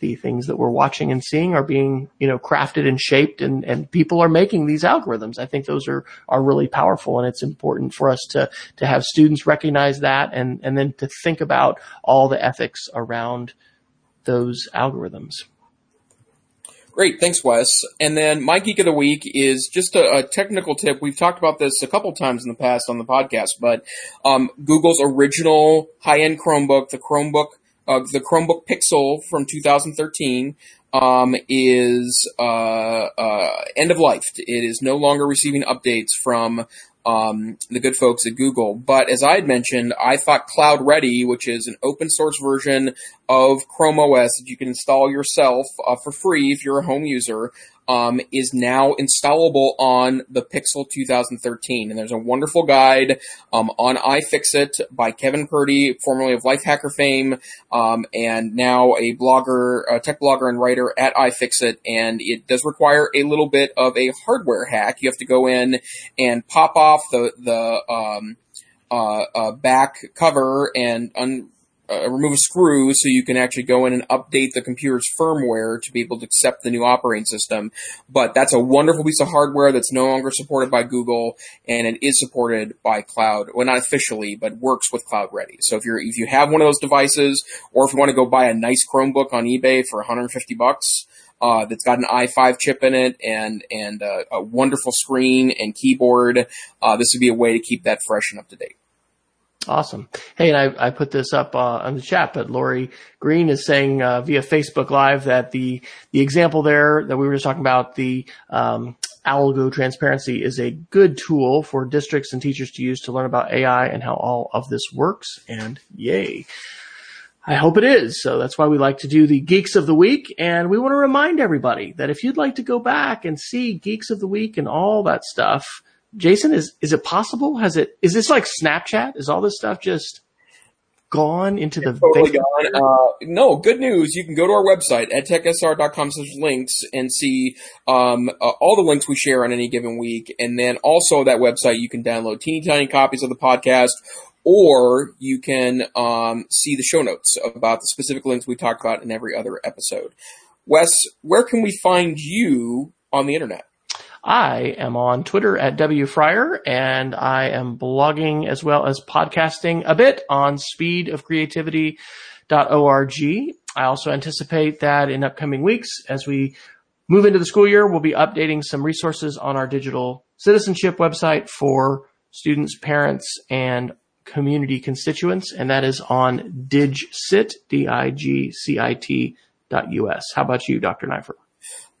the things that we're watching and seeing are being, you know, crafted and shaped and, and people are making these algorithms. I think those are, are really powerful and it's important for us to, to have students recognize that and, and then to think about all the ethics around those algorithms. Great, thanks, Wes. And then my geek of the week is just a, a, technical tip. We've talked about this a couple times in the past on the podcast, but um, Google's original high-end Chromebook, the Chromebook, uh, the Chromebook Pixel from 2013, um, is uh, uh, end of life. It is no longer receiving updates from um, the good folks at Google. But as I had mentioned, I thought Cloud Ready, which is an open source version of Chrome OS that you can install yourself uh, for free if you're a home user, um, is now installable on the Pixel 2013. And there's a wonderful guide um, on iFixit by Kevin Purdy, formerly of Lifehacker fame, um, and now a blogger, a tech blogger and writer at iFixit. And it does require a little bit of a hardware hack. You have to go in and pop off the the um, uh, uh, back cover and un- uh, remove a screw so you can actually go in and update the computer's firmware to be able to accept the new operating system. But that's a wonderful piece of hardware that's no longer supported by Google and it is supported by cloud. Well, not officially, but works with Cloud Ready. So if you're, if you have one of those devices or if you want to go buy a nice Chromebook on eBay for 150 bucks, uh, that's got an i5 chip in it and and uh, a wonderful screen and keyboard. Uh, this would be a way to keep that fresh and up to date. Awesome. Hey, and I, I put this up uh, on the chat, but Lori Green is saying uh, via Facebook Live that the the example there that we were just talking about, the um, Algo Transparency, is a good tool for districts and teachers to use to learn about AI and how all of this works. And yay. I hope it is. So that's why we like to do the Geeks of the Week. And we want to remind everybody that if you'd like to go back and see Geeks of the Week and all that stuff, Jason, is is it possible? Has it is this like Snapchat? Is all this stuff just gone into the totally Facebook- gone. Uh, no, good news. You can go to our website, edtechsr.com slash links and see, um, uh, all the links we share on any given week. And then also that website, you can download teeny tiny copies of the podcast or you can, um, see the show notes about the specific links we talk about in every other episode. Wes, where can we find you on the internet? I am on Twitter at WFryer and I am blogging as well as podcasting a bit on speedofcreativity.org. I also anticipate that in upcoming weeks, as we move into the school year, we'll be updating some resources on our digital citizenship website for students, parents, and community constituents, and that is on digcit, D-I-G-C-I-T dot US. How about you, Dr. Neiffer?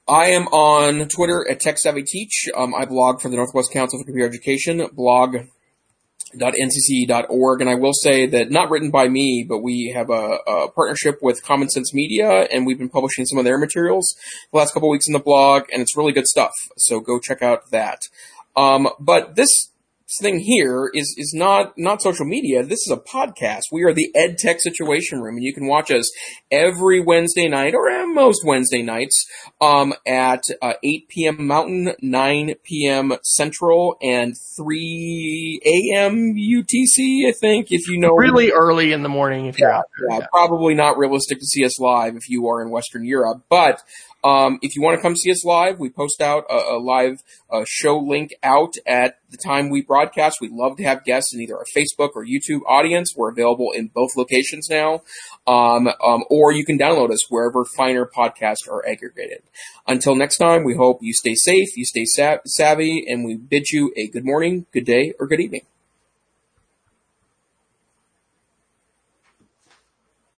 I am on Twitter at TechSavvyTeach. Um, I blog for the Northwest Council for Computer Education, blog.ncce.org. And I will say that not written by me, but we have a, a partnership with Common Sense Media, and we've been publishing some of their materials the last couple weeks in the blog, and it's really good stuff. So go check out that. Um, but this thing here is is not not social media. This is a podcast. We are the Ed Tech Situation Room, and you can watch us every Wednesday night, or at most Wednesday nights, um, at uh, 8 p.m. Mountain, 9 p.m. Central, and 3 a.m. UTC. I think if you know Really early in the morning if you're out there. yeah, probably not realistic to see us live if you are in Western Europe. But um, if you want to come see us live, we post out a, a live uh, show link out at the time we broadcast. We'd love to have guests in either our Facebook or YouTube audience. We're available in both locations now. Um, um, or you can download us wherever finer podcasts are aggregated. Until next time, we hope you stay safe, you stay sa- savvy, and we bid you a good morning, good day, or good evening.